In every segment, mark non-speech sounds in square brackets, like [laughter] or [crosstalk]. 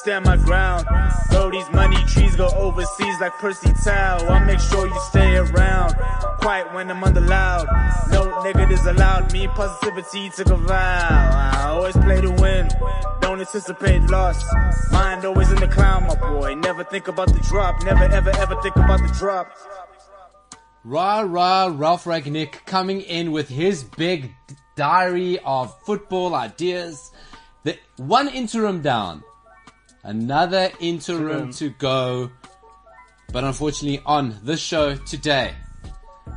stand my ground. Throw these money trees, go overseas like Percy Tau. I make sure you stay around. Quiet when I'm under loud. No negatives allowed. Me positivity took a vow. I always play to win. Don't anticipate loss. Mind always in the clown, my boy. Never think about the drop. Never ever ever think about the drop. Rah rah Ralph Ragnick coming in with his big diary of football ideas. The one interim down, another interim to go. But unfortunately, on this show today,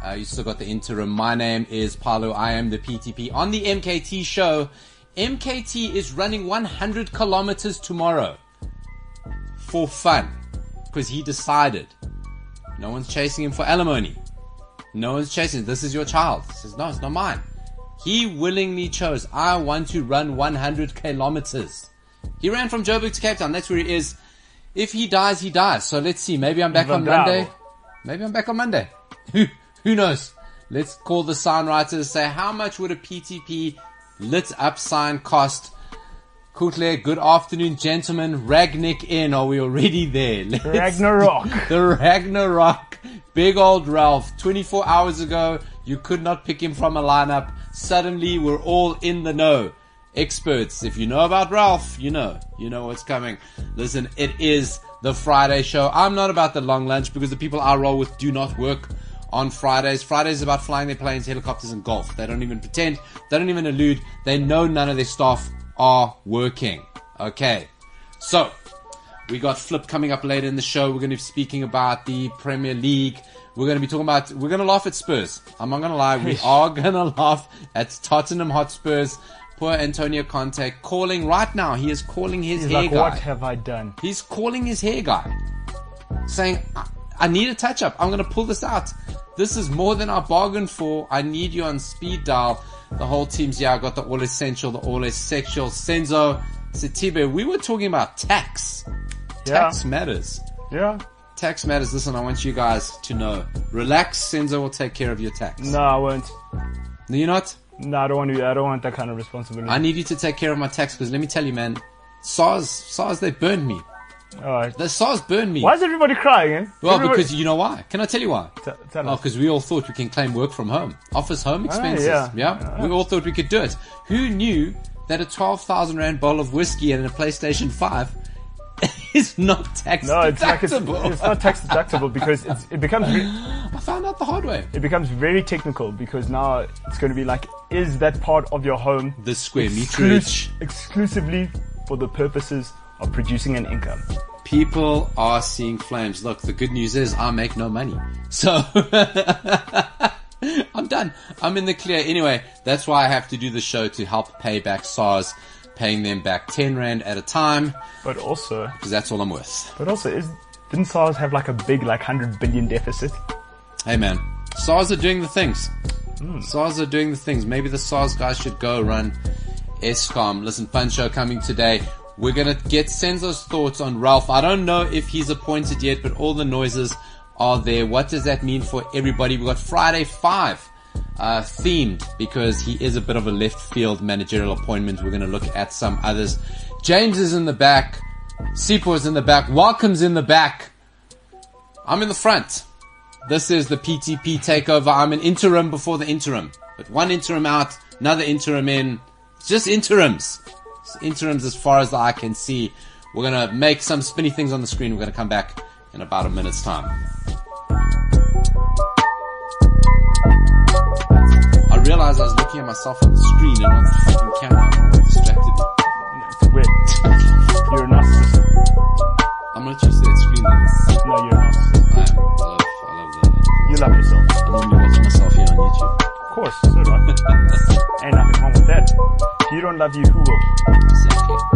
uh, you still got the interim. My name is Paulo. I am the PTP on the MKT show. MKT is running 100 kilometers tomorrow for fun because he decided. No one's chasing him for alimony. No one's chasing. This is your child. He says, no, it's not mine. He willingly chose, I want to run 100 kilometers. He ran from Joburg to Cape Town. That's where he is. If he dies, he dies. So let's see. Maybe I'm back on. Monday. Maybe I'm back on Monday. [laughs] Who, who knows? Let's call the sign writers. Say, how much would a PTP lit up sign cost? Kutle, good afternoon, gentlemen. Ragnick in. Are we already there? [laughs] Let's- Ragnarok. [laughs] the Ragnarok. Big old Ralph. 24 hours ago, you could not pick him from a lineup. Suddenly, we're all in the know. Experts, if you know about Ralph, you know. You know what's coming. Listen, it is the Friday show. I'm not about the long lunch because the people I roll with do not work on Fridays. Fridays is about flying their planes, helicopters, and golf. They don't even pretend. They don't even allude. They know none of their staff are working. Okay. So, we got Flip coming up later in the show. We're going to be speaking about the Premier League. We're going to be talking about, we're going to laugh at Spurs. I'm not going to lie. We [laughs] are going to laugh at Tottenham Hotspurs. Poor Antonio Conte calling right now. He is calling his He's hair like, guy. what have I done? He's calling his hair guy, saying, I, I need a touch up. I'm going to pull this out. This is more than I bargained for. I need you on speed dial. The whole team's, yeah, I got the all essential, the all essential. Senzo, Setibe, we were talking about tax. Yeah. Tax matters. Yeah. Tax matters. Listen, I want you guys to know. Relax, Senzo will take care of your tax. No, I won't. No, you're not? No, I don't want to. I don't want that kind of responsibility. I need you to take care of my tax because let me tell you, man, SARS, SARS, they burned me. All right. The SARS burned me. Why is everybody crying? Eh? Well, Everybody- because you know why? Can I tell you why? T- tell Oh, because we all thought we can claim work from home, office home expenses. yeah. yeah, we all thought we could do it. Who knew that a twelve thousand rand bottle of whiskey and a PlayStation Five is not tax no, it's like it's, it's not tax deductible because it's, it becomes ve- [gasps] I found out the hard way. it becomes very technical because now it's going to be like, is that part of your home The square meterage. exclusively for the purposes of producing an income? People are seeing flames. Look, the good news is I make no money, so [laughs] I'm done. I'm in the clear. Anyway, that's why I have to do the show to help pay back SARS, paying them back ten rand at a time But also, because that's all I'm worth. but also, is didn't SARS have like a big like hundred billion deficit? Hey man, SARS are doing the things. Hmm. SARS are doing the things. Maybe the SARS guys should go run Eskom. Listen, fun show coming today. We're gonna get Senzo's thoughts on Ralph. I don't know if he's appointed yet, but all the noises are there. What does that mean for everybody? We got Friday five uh, themed because he is a bit of a left field managerial appointment. We're gonna look at some others. James is in the back. Sipo is in the back. Welcome's in the back. I'm in the front. This is the PTP takeover. I'm an interim before the interim. But one interim out, another interim in. It's just interims. It's interims as far as the eye can see. We're gonna make some spinny things on the screen. We're gonna come back in about a minute's time. Realized I was looking at myself on the screen and not the fucking camera. I don't know what distracted me. It's weird. You're a narcissist. I'm not to that screen though. No, you're a narcissist. I am. I love, I love the, You love yourself. I normally watch myself here on YouTube. Of course, so do I. [laughs] Ain't nothing wrong with that. If you don't love you, who will? Exactly.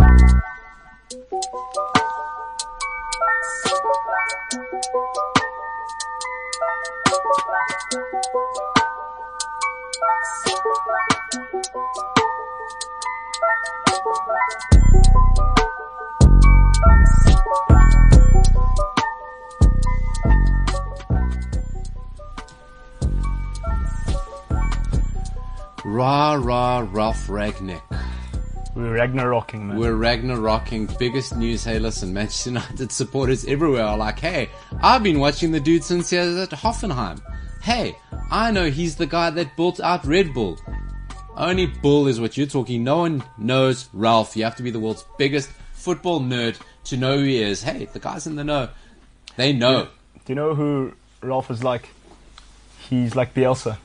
Rah, rah, rough Ragnick. We're Ragnarocking, man. We're Ragnarocking. Biggest news, hey, listen, Manchester United [laughs] supporters everywhere are like, hey, I've been watching the dude since he was at Hoffenheim. Hey, I know he's the guy that built out Red Bull. Only bull is what you're talking. No one knows Ralph. You have to be the world's biggest football nerd to know who he is. Hey, the guys in the know. They know. Do you know who Ralph is like? He's like Bielsa.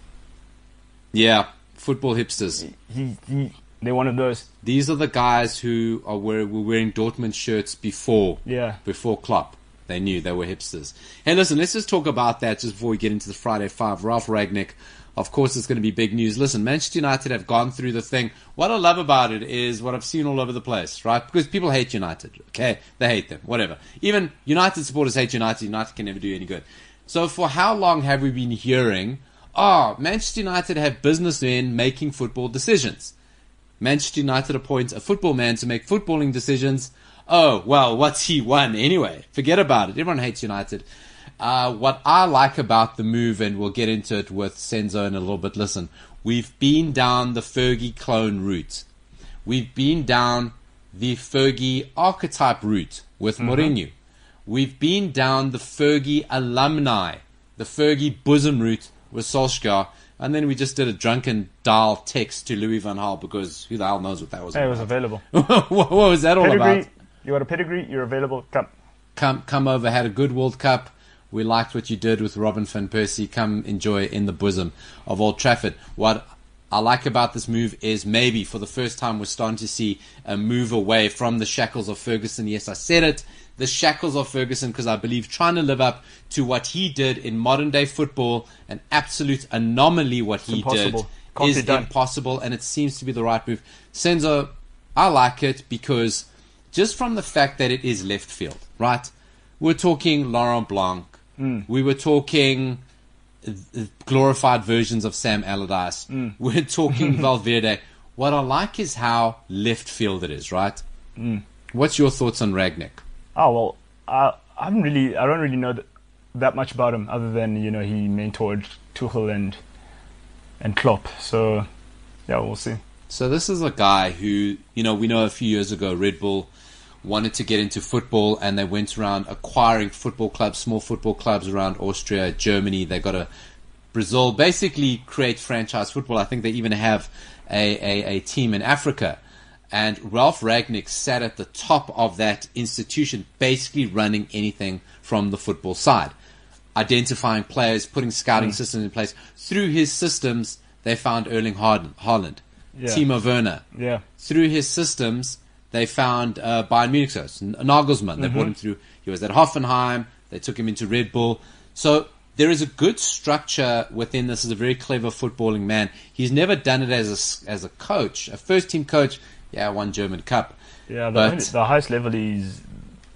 Yeah, football hipsters. He, he, they're one of those. These are the guys who are wear, were wearing Dortmund shirts before. Yeah. Before Klopp. They knew they were hipsters. Hey, listen, let's just talk about that just before we get into the Friday Five. Ralph Ragnick, of course, it's going to be big news. Listen, Manchester United have gone through the thing. What I love about it is what I've seen all over the place, right? Because people hate United, okay? They hate them, whatever. Even United supporters hate United. United can never do any good. So for how long have we been hearing, oh, Manchester United have businessmen making football decisions? Manchester United appoints a football man to make footballing decisions. Oh, well, what's he won anyway? Forget about it. Everyone hates United. Uh, what I like about the move, and we'll get into it with Senzo in a little bit. Listen, we've been down the Fergie clone route. We've been down the Fergie archetype route with Mourinho. We've been down the Fergie alumni, the Fergie bosom route with Solskjaer. And then we just did a drunken dial text to Louis Van Gaal because who the hell knows what that was Hey, it was available. [laughs] what, what was that all Pedigree. about? You got a pedigree. You're available. Come. Come, come over, had a good World Cup. We liked what you did with Robin van Persie. Come enjoy in the bosom of Old Trafford. What I like about this move is maybe for the first time we're starting to see a move away from the shackles of Ferguson. Yes, I said it. The shackles of Ferguson because I believe trying to live up to what he did in modern day football, an absolute anomaly what he did. Can't is impossible and it seems to be the right move. Senzo, I like it because just from the fact that it is left field, right? We're talking Laurent Blanc. Mm. We were talking glorified versions of Sam Allardyce. Mm. [laughs] We're talking [laughs] Valverde. What I like is how left field it is, right? Mm. What's your thoughts on Ragnick? Oh well, I I haven't really. I don't really know th- that much about him, other than you know he mentored Tuchel and and Klopp. So yeah, we'll see. So this is a guy who, you know, we know a few years ago Red Bull wanted to get into football and they went around acquiring football clubs, small football clubs around Austria, Germany. They got a Brazil, basically create franchise football. I think they even have a, a, a team in Africa. And Ralph Ragnick sat at the top of that institution, basically running anything from the football side, identifying players, putting scouting mm. systems in place. Through his systems, they found Erling Haaland, Haaland Yeah. Timo Werner. Yeah, Through his systems, they found uh, Bayern Munich. So it's Nagelsmann. They brought him through. He was at Hoffenheim. They took him into Red Bull. So there is a good structure within this. Is a very clever footballing man. He's never done it as a as a coach, a first team coach. Yeah, one German Cup. yeah. The, But- the highest level he's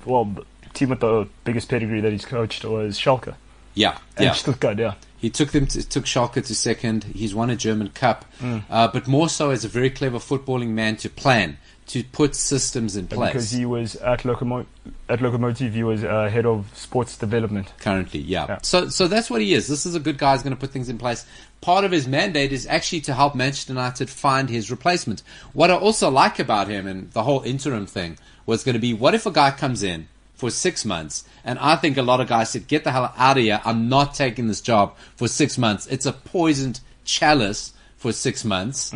well, the team with the biggest pedigree that he's coached was Schalke Yeah, and yeah. Stuttgart. Yeah, He took them to, took Schalke to second. He's won a German Cup, Mm. uh, but more so as a very clever footballing man to plan, to put systems in place. because he was at Locomo- at Locomotive, he was uh, head of sports development. currently. Yeah. Yeah. So so that's what he is. This is a good guy. He's going to put things in place. Part of his mandate is actually to help Manchester United find his replacement. What I also like about him and the whole interim thing was going to be what if a guy comes in for six months and I think a lot of guys said, get the hell out of here. I'm not taking this job for six months. It's a poisoned chalice for six months.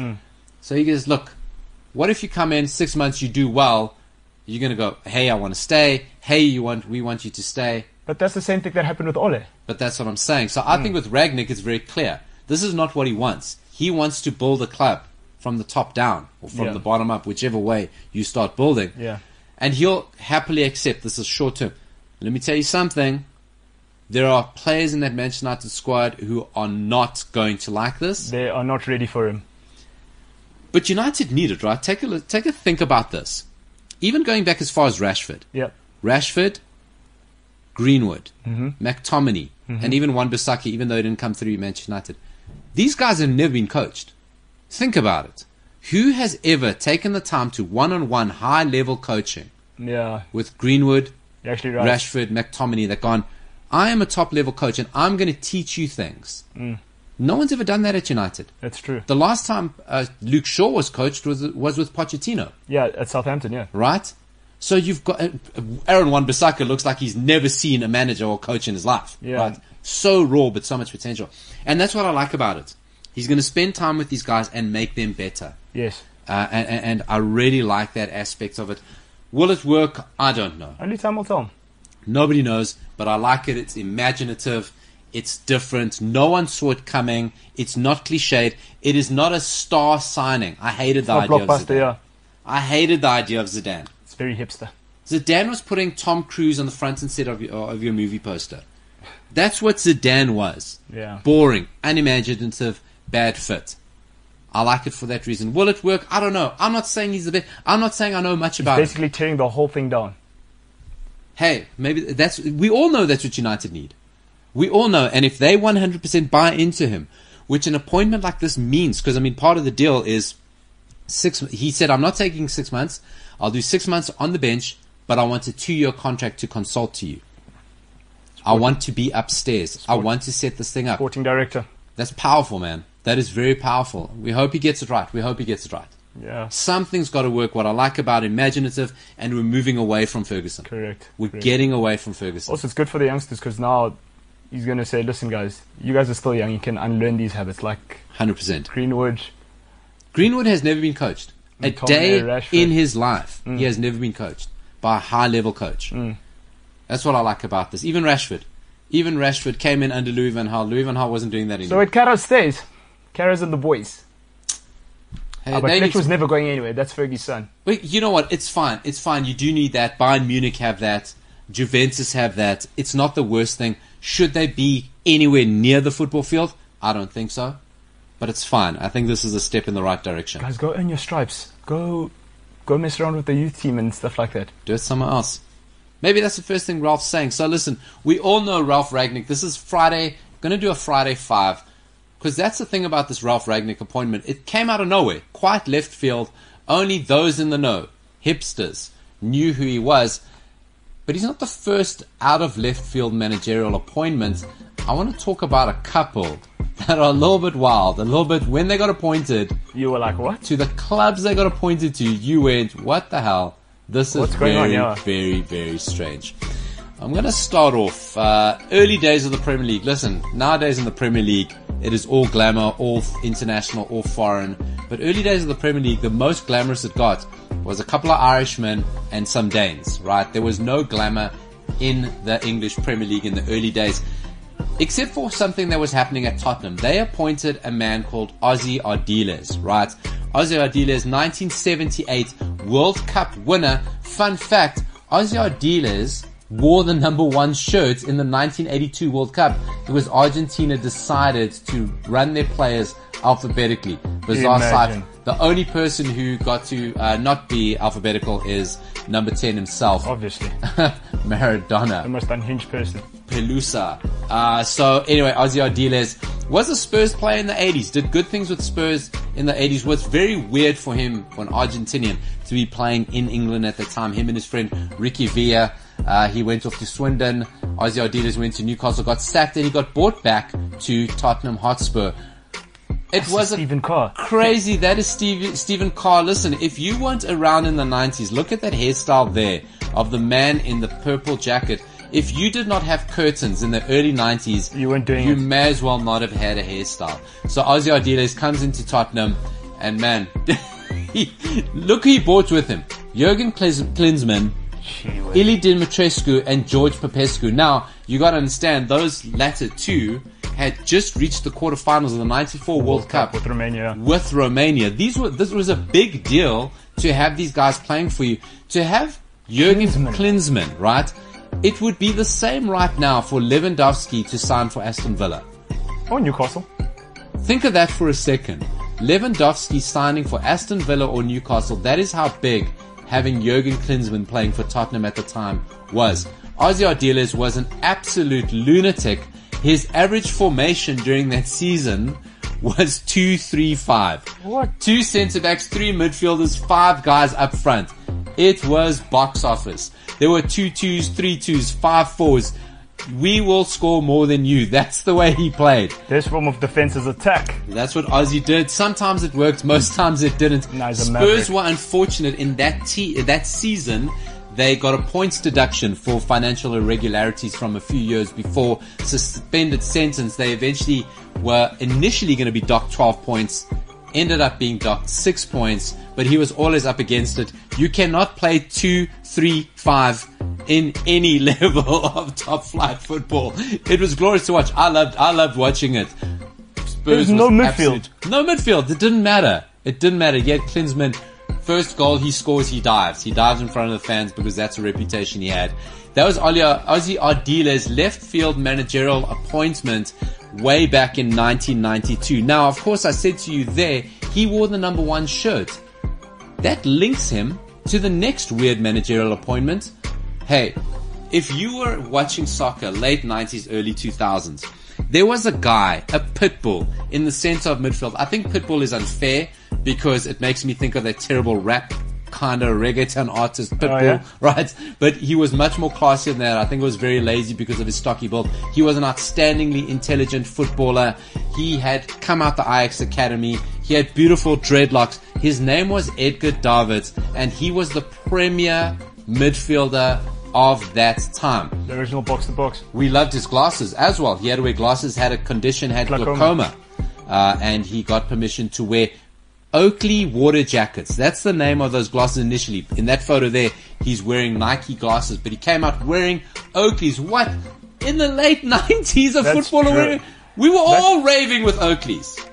So he goes, look, what if you come in six months, you do well, you're going to go, hey, I want to stay. Hey, you want, we want you to stay. But that's the same thing that happened with Ole. But that's what I'm saying. So I think mm. with Ragnick, it's very clear. This is not what he wants. He wants to build a club from the top down or from Yeah. the bottom up, whichever way you start building. Yeah. And he'll happily accept this is short term. Let me tell you something. There are players in that Manchester United squad who are not going to like this. They are not ready for him. But United need it, right? Take a look- take a think about this. Even going back as far as Rashford, Yeah. Rashford, Greenwood, mm-hmm. McTominay, mm-hmm. and even Wan Bissaka, even though he didn't come through Manchester United. These guys have never been coached. Think about it. Who has ever taken the time to one-on-one high-level coaching Yeah. with Greenwood, You're actually right. Rashford, McTominay that gone, I am a top-level coach and I'm going to teach you things. Mm. No one's ever done that at United. That's true. The last time uh, Luke Shaw was coached was was with Pochettino, Yeah, at Southampton. Yeah. right? So you've got uh, Aaron Wan-Bissaka looks like he's never seen a manager or coach in his life, Yeah. right? So raw, but so much potential, and that's what I like about it. He's going to spend time with these guys and make them better, Yes. uh, and, and and I really like that aspect of it. Will it work? I don't know. Only time will tell. Nobody knows, but I like it. It's imaginative. It's different. No one saw it coming. It's not cliched. It is not a star signing. I hated the idea of. Zidane. Yeah. I hated the idea of Zidane. It's very hipster. Zidane was putting Tom Cruise on the front and of your, of your movie poster. That's what Zidane was. Yeah. Boring, unimaginative, bad fit. I like it for that reason. Will it work? I don't know. I'm not saying he's the best. I'm not saying I know much about it. Basically tearing the whole thing down. hey, maybe that's we all know that's what United need. We all know, and if they 100% buy into him, which an appointment like this means, because I mean, part of the deal is six. He said, "I'm not taking six months. I'll do six months on the bench, but I want a two-year contract to consult to you. I want to be upstairs. I want to set this thing up. Sporting director. That's powerful, man. That is very powerful. We hope he gets it right. We hope he gets it right. Yeah. Something's got to work. What I like about imaginative, and we're moving away from Ferguson. Correct. We're Correct. getting away from Ferguson. Also, it's good for the youngsters because now he's going to say, listen, guys, you guys are still young. You can unlearn these habits like Hundred percent. Greenwood. Greenwood has never been coached. A day Rashford. in his life, he has never been coached by a high level coach. Mm. That's what I like about this. Even Rashford, even Rashford came in under Louis van Gaal. Louis van Gaal wasn't doing that anymore. So at Carrick stays. Carrick's and the boys. Hey, Ah, but they Fletch was never going anywhere. That's Fergie's son. But you know what? It's fine. It's fine. You do need that. Bayern Munich have that. Juventus have that. It's not the worst thing. Should they be anywhere near the football field? I don't think so. But it's fine. I think this is a step in the right direction. Guys, go earn your stripes. Go, go mess around with the youth team and stuff like that. do it somewhere else. Maybe that's the first thing Ralph's saying. So listen, we all know Ralph Ragnick. This is Friday. Going to do a Friday five because that's the thing about this Ralph Ragnick appointment. It came out of nowhere, quite left field. Only those in the know, hipsters, knew who he was. But he's not the first out of left field managerial appointment. I want to talk about a couple that are a little bit wild, a little bit when they got appointed You were like, what? to the clubs they got appointed to, you went, what the hell? This is What's going very, on, very, very strange. I'm going to start off uh, early days of the Premier League. Listen, nowadays in the Premier League, it is all glamour, all international, all foreign. But early days of the Premier League, the most glamorous it got was a couple of Irishmen and some Danes, right? There was no glamour in the English Premier League in the early days except for something that was happening at Tottenham. They appointed a man called Ossie Ardiles, right? Ossie Ardiles, 1978 World Cup winner. Fun fact, Ossie Ardiles wore the number one shirt in the 1982 World Cup because Argentina decided to run their players alphabetically. Bizarre Imagine. The only person who got to uh, not be alphabetical is number 10 himself, Obviously. [laughs] Maradona. The most unhinged person. Pelusa. Uh, so anyway, Ossie Ardiles was a Spurs player in the 80s, did good things with Spurs in the 80s. Was very weird for him, for an Argentinian, to be playing in England at the time. Him and his friend Ricky Villa. Uh, he went off to Swindon. Ossie Ardiles went to Newcastle, got sacked, and he got bought back to Tottenham Hotspur. It was Stephen Carr. crazy. That is Steve, Stephen Carr. Listen, if you weren't around in the 90s, look at that hairstyle there of the man in the purple jacket. If you did not have curtains in the early 90s, You weren't doing you it. may as well not have had a hairstyle. So Ossie Ardiles comes into Tottenham, and man, he, [laughs] look who he brought with him. Jurgen Klinsmann. Ilie Dumitrescu and George Popescu. Now, you gotta understand, those latter two had just reached the quarterfinals of the 94 World, Cup with Romania. with Romania. These were this was a big deal to have these guys playing for you. To have Jurgen Klinsmann. Klinsmann, right? It would be the same right now for Lewandowski to sign for Aston Villa. Or Newcastle. Think of that for a second. Lewandowski signing for Aston Villa or Newcastle. That is how big having Jurgen Klinsmann playing for Tottenham at the time was. Ossie Ardiles was an absolute lunatic. His average formation during that season was 2-3-5. What? Two centre backs, three midfielders, five guys up front. It was box office. There were two twos, three twos, five fours. we will score more than you. That's the way he played. This form of defense is attack. That's what Ossie did. Sometimes it worked, most times it didn't. No, Spurs maverick. were unfortunate in that te- that season. They got a points deduction for financial irregularities from a few years before suspended sentence. They eventually were initially going to be docked 12 points, ended up being docked six points, but he was always up against it. You cannot play two, three, five in any [laughs] level of top flight football. It was glorious to watch. I loved, I loved watching it. Spurs There's no midfield. absolute- no midfield. It didn't matter. It didn't matter. Yet Klinsmann, first goal he scores, he dives. He dives in front of the fans because that's a reputation he had. That was Ossie Ardiles' left field managerial appointment way back in 1992. Now, of course, I said to you there, he wore the number one shirt. That links him to the next weird managerial appointment. Hey, if you were watching soccer late 90s, early 2000s, there was a guy, a pitbull, in the center of midfield. I think pitbull is unfair because it makes me think of that terrible rap kind of reggaeton artist pitbull, yeah? [laughs] right? But he was much more classy than that. I think it was very lazy because of his stocky build. He was an outstandingly intelligent footballer. He had come out the Ajax Academy. He had beautiful dreadlocks. His name was Edgar Davids, and he was the premier midfielder of that time. The original box to box. We loved his glasses as well. He had to wear glasses, had a condition, had Glaucoma. glaucoma. Uh, and he got permission to wear Oakley water jackets. That's the name of those glasses initially. In that photo there, he's wearing Nike glasses, but he came out wearing Oakleys. What? In the late [laughs] 90s, a That's footballer wearing, we were all raving with Oakleys.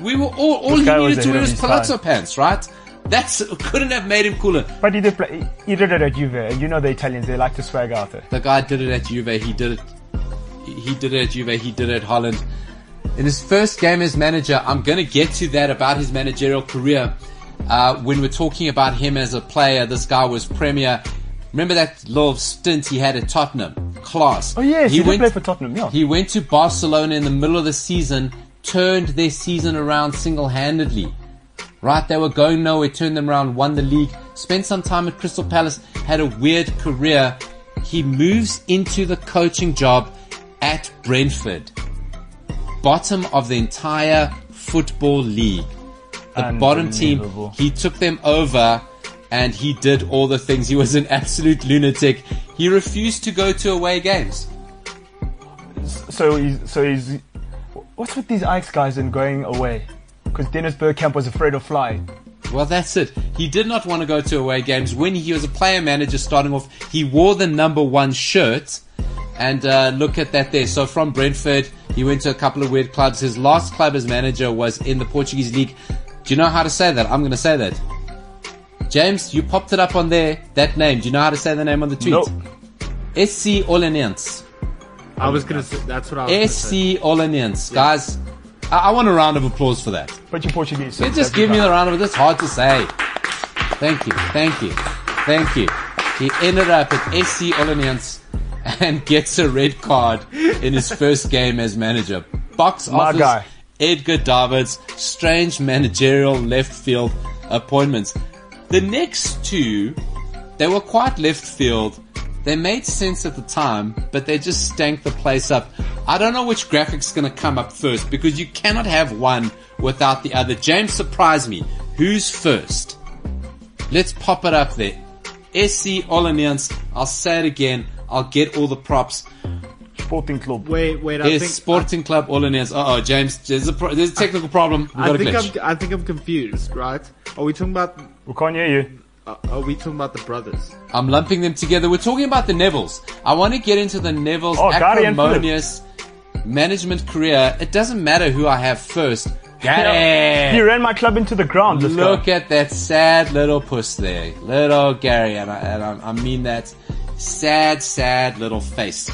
We were all, all he needed to wear was palazzo time. pants, right? That's, couldn't have made him cooler. But he did play. He did it at Juve, and you know the Italians. They like to swag out there. The guy did it at Juve. He did it. He did it at Juve. He did it at Holland. In his first game as manager, I'm going to get to that about his managerial career. Uh, when we're talking about him as a player, this guy was premier. Remember that little stint he had at Tottenham? Class. Oh yes, he, did went, play for Tottenham. Yeah. he went to Barcelona in the middle of the season, turned their season around single-handedly. Right, they were going nowhere, turned them around, won the league, spent some time at Crystal Palace, had a weird career. He moves into the coaching job at Brentford. Bottom of the entire football league. The bottom team. He took them over and he did all the things. He was an absolute lunatic. He refused to go to away games. So he's so he's. What's with these Ajax guys and going away? Because Dennis Bergkamp was afraid of flying. Well, that's it. He did not want to go to away games. When he was a player manager starting off, he wore the number one shirt. And uh, look at that there. So from Brentford, he went to a couple of weird clubs. His last club as manager was in the Portuguese league. Do you know how to say that? I'm going to say that. James, you popped it up on there, that name. Do you know how to say the name on the tweet? Nope. SC Olenians. I was gonna say that's what I was. SC Olenians. Guys, I, I want a round of applause for that. But you're Portuguese. So You just give me the round of applause. It's hard to say. Thank you, thank you, thank you. He ended up at SC Olenians and gets a red card in his first game as manager. Box My office, guy. Edgar Davids, strange managerial left field appointments. The next two, they were quite left field. They made sense at the time, but they just stank the place up. I don't know which graphic's gonna come up first because you cannot have one without the other. James, surprise me. Who's first? Let's pop it up there. SC Olenians. I'll say it again. I'll get all the props. Sporting Club. Wait, wait. I Yes, think Sporting Club Olenians. Uh oh, James. There's a, pro- there's a technical problem. We I got a think glitch. I'm. I think I'm confused. Right? Are we talking about? We can't hear you. Uh, are we talking about the brothers? I'm lumping them together. We're talking about the Nevilles. I want to get into the Nevilles' Oh, Gary and Philip. acrimonious management career. It doesn't matter who I have first. [laughs] He Gary! ran my club into the ground. Look guy. at that sad little puss there. Little Gary. And I, and I, I mean that sad, sad little face.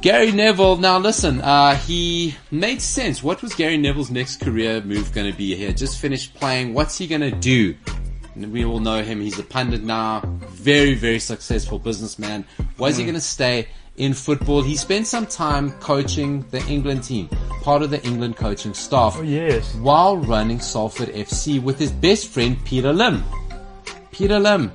Gary Neville, now listen, uh, he made sense. What was Gary Neville's next career move going to be here? Just finished playing. What's he going to do? We all know him. He's a pundit now. Very, very successful businessman. Was he going to stay in football? He spent some time coaching the England team, part of the England coaching staff Oh yes. while running Salford FC with his best friend Peter Lim. Peter Lim.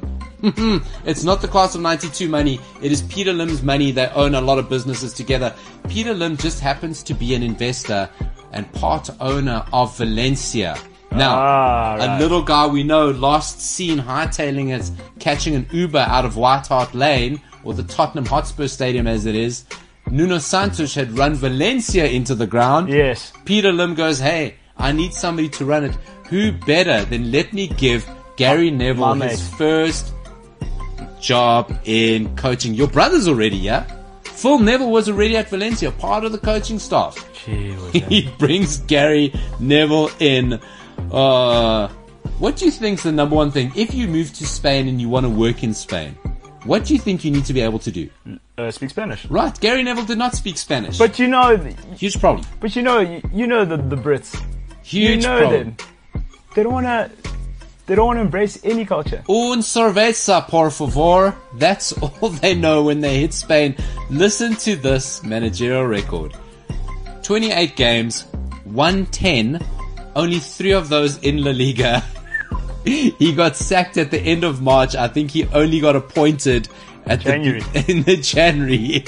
It's not the class of 92 money. It is Peter Lim's money. They own a lot of businesses together. Peter Lim just happens to be an investor and part owner of Valencia. Now, Ah, a little guy we know last seen hightailing it, catching an Uber out of White Hart Lane, or the Tottenham Hotspur Stadium as it is. Nuno Santos had run Valencia into the ground. Yes. Peter Lim goes, hey, I need somebody to run it. Who better than let me give Gary Neville my his mate. first job in coaching? Your brother's already, yeah? Phil Neville was already at Valencia, part of the coaching staff. Gee, [laughs] he brings Gary Neville in. Uh, what do you think's the number one thing? If you move to Spain and you want to work in Spain, what do you think you need to be able to do? uh, speak Spanish. Right, Gary Neville did not speak Spanish. But you know, huge problem. but you know, you, know the the Brits. Huge you know problem. them. They don't wanna. They don't want to embrace any culture. Un cerveza, por favor. That's [laughs] all they know when they hit Spain. Listen to this managerial record. 28 games, 110, only three of those in La Liga. [laughs] he got sacked at the end of March. I think he only got appointed at January. the [laughs] in the January,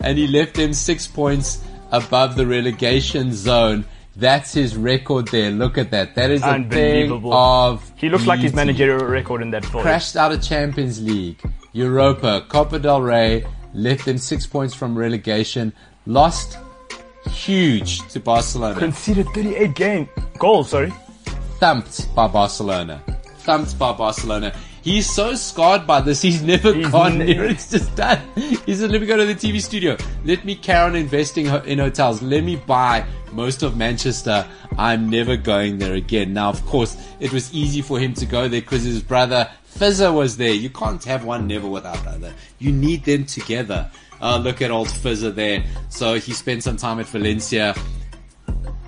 and he left them six points above the relegation zone. That's his record there. Look at that. That is a thing Unbelievable. of He looks like his managerial record in that photo. crashed out of Champions League, Europa, Copa del Rey, left them six points from relegation, lost huge to Barcelona, Conceded 38 game goals. Sorry. thumped by Barcelona, thumped by Barcelona. He's so scarred by this, he's never He's gone ne- near. [laughs] It's just done. He said, let me go to the TV studio. Let me carry on investing in hotels. Let me buy most of Manchester. I'm never going there again. Now, of course, it was easy for him to go there because his brother Fizzer was there. You can't have one never without the other. You need them together. Uh, look at old Fizzer there. So he spent some time at Valencia.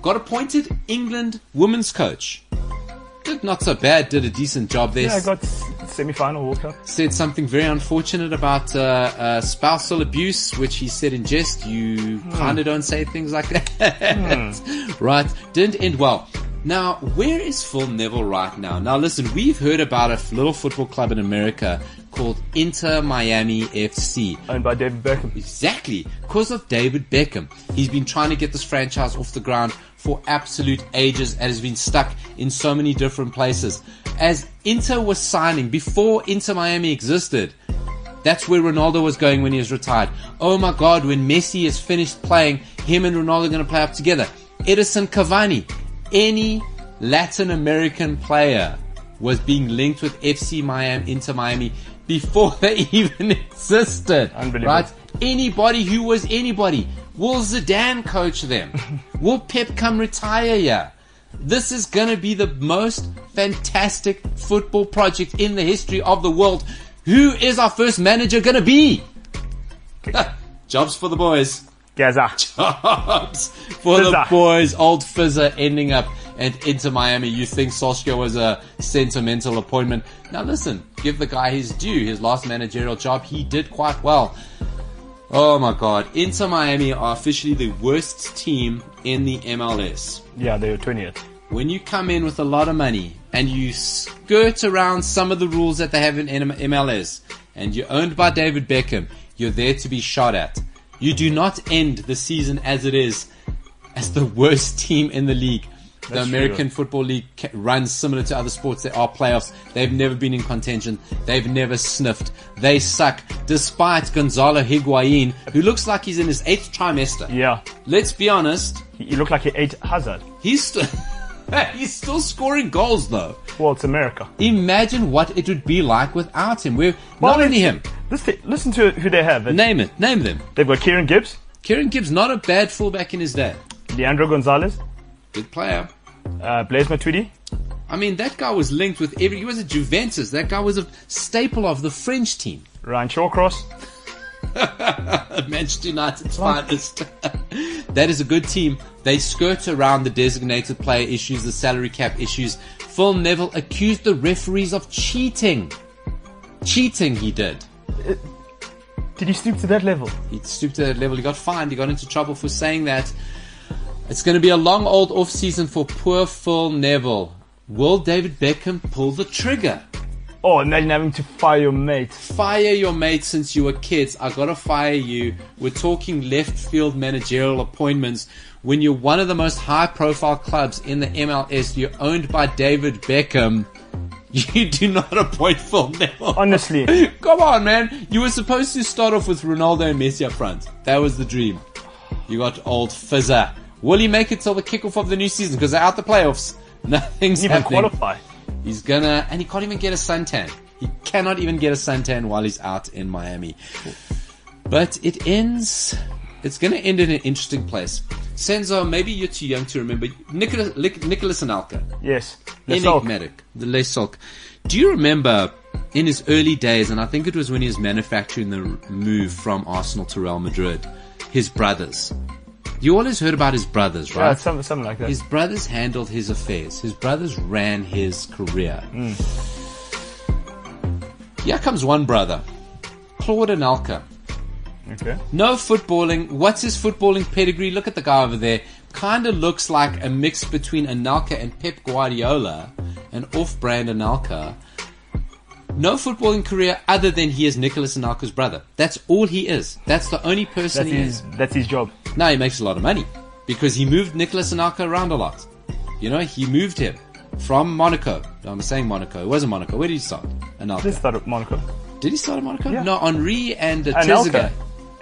Got appointed England women's coach. Did not so bad. Did a decent job there. Yeah, I got semi-final Cup. said something very unfortunate about uh, uh, spousal abuse, which he said in jest. You kind of don't say things like that, [laughs] right? Didn't end well. Now, where is Phil Neville right now? Now, listen, we've heard about a little football club in America called Inter Miami FC. Owned by David Beckham. Exactly, because of David Beckham. He's been trying to get this franchise off the ground for absolute ages and has been stuck in so many different places. As Inter was signing, before Inter Miami existed, that's where Ronaldo was going when he was retired. Oh my god, when Messi is finished playing, him and Ronaldo are going to play up together. Edinson Cavani, any Latin American player was being linked with FC Miami, Inter Miami before they [laughs] even existed. Unbelievable. Right? Anybody who was anybody. Will Zidane coach them? [laughs] Will Pep come retire here? This is gonna be the most fantastic football project in the history of the world. Who is our first manager gonna be? [laughs] Jobs for the boys. Gaza. Jobs for the boys. Old Fizzer ending up and into Miami. You think Solskjaer was a sentimental appointment? Now listen, give the guy his due. His last managerial job, he did quite well. Oh my God! Inter Miami are officially the worst team in the MLS. Yeah, they were 20th. When you come in with a lot of money and you skirt around some of the rules that they have in MLS, and you're owned by David Beckham, you're there to be shot at. You do not end the season as it is, as the worst [laughs] team in the league. The American. Football League runs similar to other sports. There are playoffs. They've never been in contention. They've never sniffed. They suck, despite Gonzalo Higuain, who looks like he's in his eighth trimester. Yeah. Let's be honest, He, looked like he ate Hazard. he's still [laughs] he's still scoring goals though. Well, it's America. Imagine what it would be like without him. We're Well, not only him. Thi- listen to who they have. Name it. Name them. They've got Kieran Gibbs, Kieran Gibbs, not a bad fullback in his day. Leandro Gonzalez, Good player. Uh, Blaise Matuidi, I mean, that guy was linked with every. He was at Juventus. That guy was a staple of the French team. Ryan Shawcross. [laughs] Manchester United's finest. [laughs] that is a good team. They skirt around the designated player issues, the salary cap issues. Phil Neville accused the referees of cheating. Cheating, he did. Did he stoop to that level? He stooped to that level. He got fined. He got into trouble for saying that. It's going to be a long old off season for poor Phil Neville. Will David Beckham pull the trigger? Oh, imagine having to fire your mate. Fire your mate since you were kids. I gotta fire you. We're talking left field managerial appointments when you're one of the most high profile clubs in the MLS. You're owned by David Beckham. [laughs] You do not appoint Phil Neville. Honestly, [laughs] Come on, man. You were supposed to start off with Ronaldo and Messi up front. That was the dream. You got old Fizzer. Will he make it till the kickoff of the new season? Because they're out the playoffs. [laughs] Nothing's even happening. qualify. He's gonna, and he can't even get a suntan. He cannot even get a suntan while he's out in Miami. But it ends. It's gonna end in an interesting place. Senzo, maybe you're too young to remember Nicholas, Nicholas Anelka. Yes. Enigmatic. The Les Sulk. Do you remember in his early days, and I think it was when he was manufacturing the move from Arsenal to Real Madrid, his brothers. You always heard about his brothers, right? Yeah, something, something like that. His brothers handled his affairs. His brothers ran his career. Mm. Here comes one brother, Claude Anelka. Okay. No footballing. What's his footballing pedigree? Look at the guy over there. Kind of looks like a mix between Anelka and Pep Guardiola, an off-brand Anelka. No footballing career other than he is Nicholas Anelka's brother. That's all he is. That's the only person That's he his. is. That's his job. Now he makes a lot of money because he moved Nicholas Anelka around a lot. You know, he moved him from Monaco. I'm saying Monaco. It wasn't Monaco. Where did he start? Anelka. This started Monaco. Did he start at Monaco? Yeah. No, Henri and uh, Anelka. Trezeguet.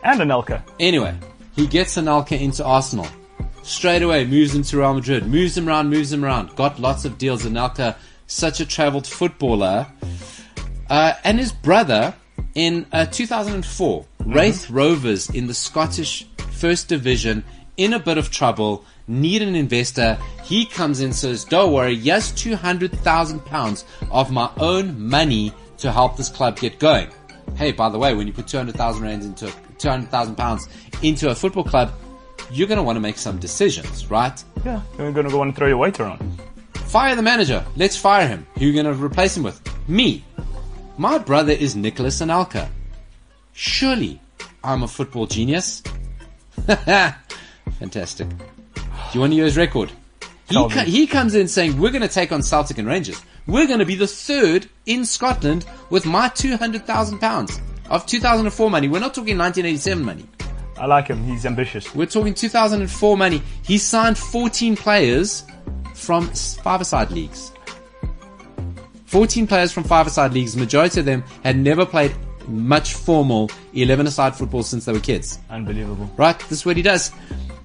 And Anelka. Anyway, he gets Anelka into Arsenal. Straight away, moves him to Real Madrid. Moves him around, moves him around. Got lots of deals. Anelka, such a travelled footballer. Uh, and his brother, in uh, 2004, Raith Rovers in the Scottish First Division, in a bit of trouble, need an investor. He comes in, says, "Don't worry, yes, two hundred thousand pounds of my own money to help this club get going." Hey, by the way, when you put two hundred thousand rands into two hundred thousand pounds into a football club, you're going to want to make some decisions, right? Yeah. Then we're gonna go and throw your weight around. Fire the manager. Let's fire him. Who are you going to replace him with? Me. My brother is Nicholas Anelka. Surely I'm a football genius. [laughs] Fantastic. Do you want to hear his record? He, co- he comes in saying, We're going to take on Celtic and Rangers. We're going to be the third in Scotland with my £200,000 of 2004 money. We're not talking 1987 money. I like him. He's ambitious. We're talking 2004 money. He signed 14 players from five-a-side leagues. 14 players from five-a-side leagues. Majority of them had never played much formal 11-a-side football since they were kids. Unbelievable. Right? This is what he does.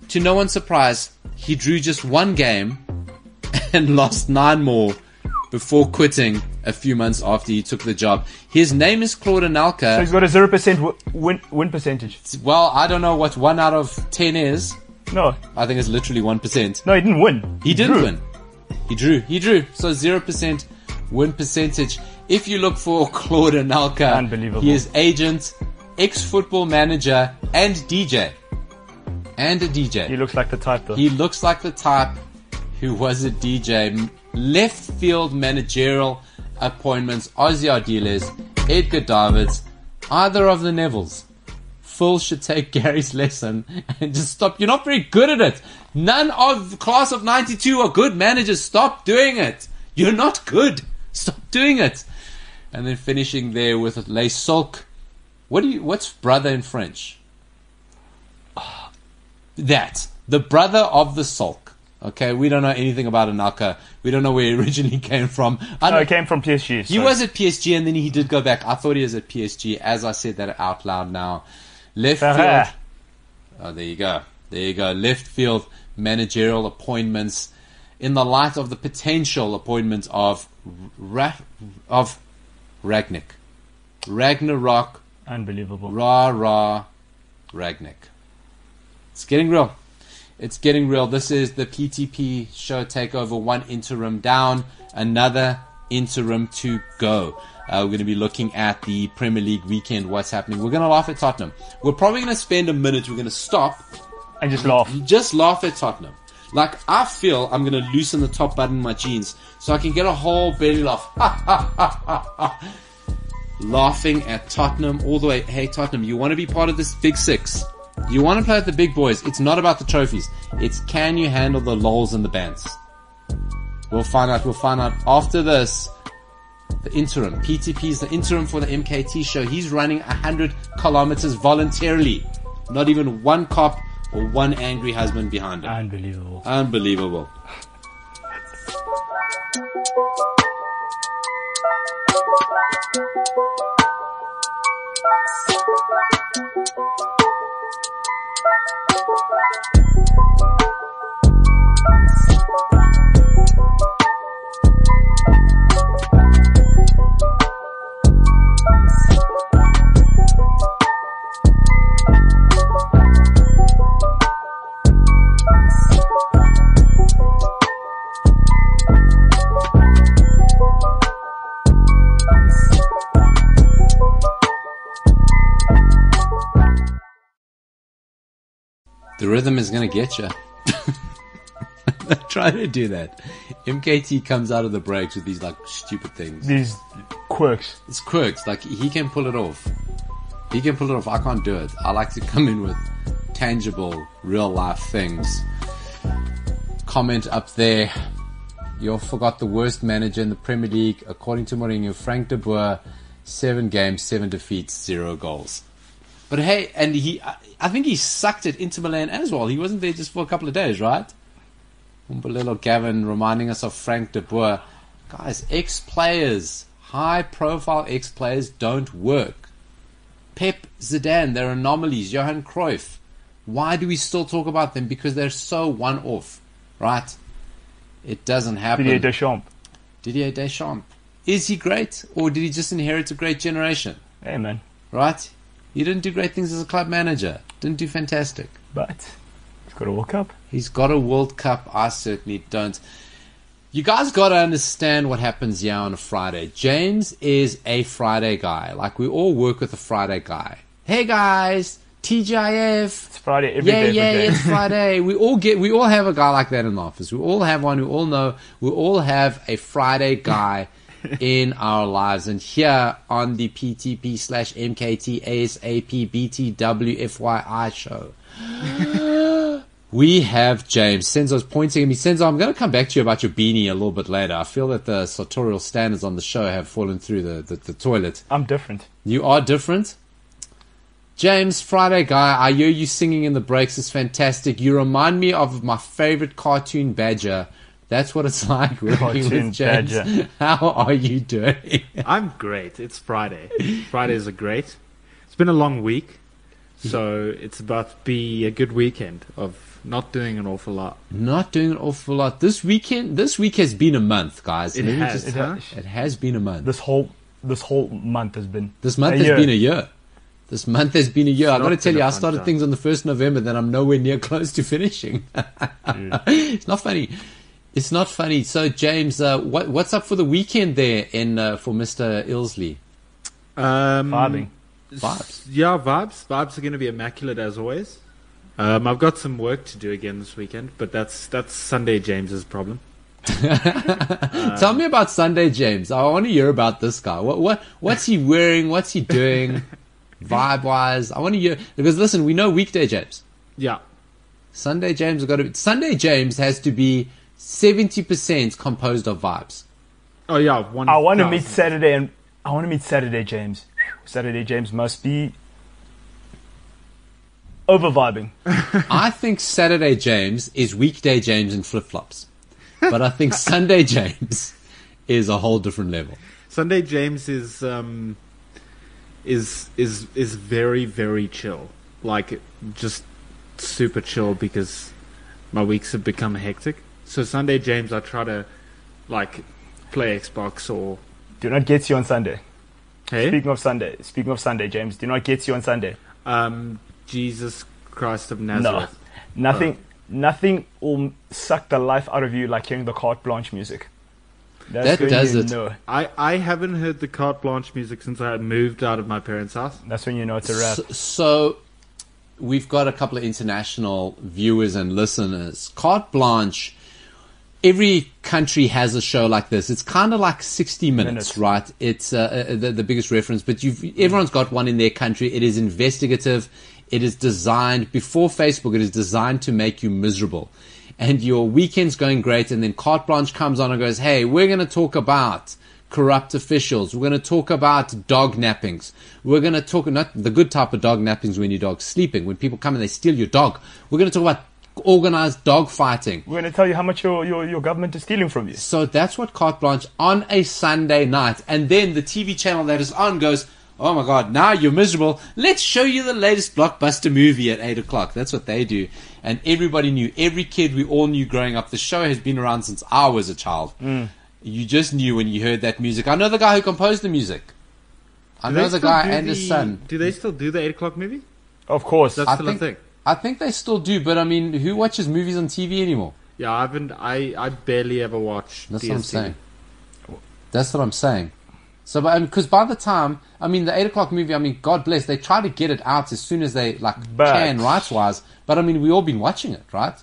To no one's surprise, he drew just one game [laughs] and lost nine more before quitting a few months after he took the job. His name is Claude Anelka. So he's got a zero percent win win percentage. well, I don't know what one out of 10 is. No, I think it's literally 1%. no, he didn't win. He didn't drew. win. He drew. He drew. So zero percent win percentage. If you look for [laughs] Claude Anelka, Unbelievable. He is agent, ex-football manager, and DJ. And a DJ. He looks like the type though. He looks like the type who was a DJ. Left field managerial appointments, Ossie Ardiles, Edgar Davids, either of the Nevilles. Phil should take [laughs] Gary's lesson and just stop. You're not very good at it. None of class of 92 are good managers. Stop doing it. You're not good. Stop doing it. And then finishing there with Les Sulk. What do you, what's brother in French? [sighs] That. The brother of the sulk. Okay, we don't know anything about Anaka. We don't know where he [laughs] originally came from. I no, he came from PSG. he was at PSG and then he did go back. I thought he was at PSG as I said that out loud now. Left Ferrer. field. Oh, there you go. There you go. Left field managerial appointments in the light of the potential appointment of Ra- of Ragnick. Ragnarok unbelievable. Ra Ra Ragnick. It's getting real. It's getting real. This is the PTP show takeover. One interim down, another interim to go. Uh, we're going to be looking at the Premier League weekend. What's happening? We're going to laugh at Tottenham. We're probably going to spend a minute. We're going to stop And just laugh. just laugh at Tottenham. Like I feel I'm gonna loosen the top button in my jeans so I can get a whole belly laugh. Laughing at Tottenham all the way. Hey Tottenham, you want to be part of this big six? You want to play with the big boys? It's not about the trophies. It's can you handle the lols and the bands? We'll find out. We'll find out after this. the interim. PTP is the interim for the MKT show. He's running 100 kilometers voluntarily. Not even one cop one angry husband behind him. Unbelievable. Unbelievable. The rhythm is going to get you. [laughs] Try to do that. MKT comes out of the breaks with these like stupid things. These quirks. It's quirks. Like he can pull it off. He can pull it off. I can't do it. I like to come in with tangible, real life things. Comment up there. You forgot the worst manager in the Premier League, according to Mourinho, Frank de Boer. Seven games, seven defeats, zero goals. But hey, and he, I think he sucked at Inter Milan as well. He wasn't there just for a couple of days, right? Umbalelo Gavin reminding us of Frank de Boer. Guys, ex players, high profile ex players don't work. Pep, Zidane, they're anomalies. Johan Cruyff. Why do we still talk about them? Because they're so one off, right? It doesn't happen. Didier Deschamps. Didier Deschamps. Is he great, or did he just inherit a great generation? Hey, man. Right? He didn't do great things as a club manager. Didn't do fantastic. But he's got a World Cup. He's got a World Cup. I certainly don't. You guys got to understand what happens here on a Friday. James is a Friday guy. Like we all work with a Friday guy. Hey guys, TGIF. It's Friday every yeah, day for yeah, it's Friday. [laughs] we all get, we all have a guy like that in the office. We all have one. We all know. We all have a Friday guy in our lives. And here on the PTP slash MKT ASAP BTW FYI show, we have James. Senzo's pointing at me. Senzo, I'm going to come back to you about your beanie a little bit later. I feel that the sartorial standards on the show have fallen through the, the, the toilet. I'm different. You are different. James, Friday guy, I hear you singing in the breaks. It's fantastic. You remind me of my favorite cartoon badger. That's what it's [laughs] like [laughs] working Cartoon with James. badger. [laughs] How are you doing? I'm great. It's Friday. Fridays are great. It's been a long week, so it's about to be a good weekend of not doing an awful lot. Not doing an awful lot. This weekend, this week has been a month, guys. It has, just- huh? it has been a month. This whole this whole month has been This month a has year. been a year. This month has been a year. I've not got to tell you, I started time. things on the 1st November, then I'm nowhere near close to finishing. it's not funny. It's not funny. So, James, uh, what, what's up for the weekend there in uh, for Mr. Ilsley? Um, Vibing. Vibes. Yeah, vibes. Vibes are going to be immaculate as always. Um, I've got some work to do again this weekend, but that's that's Sunday James's problem. [laughs] Tell me about Sunday, James. I want to hear about this guy. What what what's he wearing? What's he doing? [laughs] Vibe wise, I want to hear because listen, we know weekday James. Yeah, Sunday James has got to. Sunday James has to be seventy percent composed of vibes. Oh yeah, one. I want to meet. Saturday and I want to meet Saturday James. Saturday James must be over vibing. [laughs] I think Saturday James is weekday James in flip flops, but I think [laughs] Sunday James is a whole different level. Sunday James is um is is is very very chill. Like just super chill because my weeks have become hectic. So Sunday James, I try to like play Xbox or Do not get you on Sunday. hey, Speaking of Sunday, speaking of Sunday, James, do not get you on Sunday. um, Jesus Christ of Nazareth. No, Nazareth. nothing, nothing will suck the life out of you like hearing the carte blanche music. That's That does it. Know. I I haven't heard the carte blanche music since I had moved out of my parents' house. That's when you know it's a rap. So, so we've got a couple of international viewers and listeners. Carte Blanche. Every country has a show like this. It's kind of like 60 minutes, Minutes. right? It's uh, uh, the, the biggest reference, but you've, everyone's got one in their country. It is investigative. It is designed before Facebook. It is designed to make you miserable. And your weekend's going great, and then Carte Blanche comes on and goes, "Hey, we're going to talk about corrupt officials. We're going to talk about dog nappings. We're going to talk not the good type of dog nappings when your dog's sleeping, when people come and they steal your dog. We're going to talk about organized dog fighting. We're going to tell you how much your, your, your government is stealing from you. So that's what Carte Blanche on a Sunday night. And then the TV channel that is on goes, Oh my God, now you're miserable. Let's show you the latest blockbuster movie at 8 o'clock. That's what they do. And everybody knew, every kid we all knew growing up, the show has been around since I was a child. Mm. You just knew when you heard that music. I know the guy who composed the music. I Do know the guy do and his son. Do they still do the eight o'clock movie? Of course. That's I still think, a thing. I think they still do, but I mean, who watches movies on TV anymore? Yeah, I haven't. I I barely ever watch. That's DSTV. what I'm saying. That's what I'm saying. So, but um, because by the time, I mean, the eight o'clock movie, I mean, God bless, they try to get it out as soon as they like But- can, rights wise. But I mean, we all been watching it, right?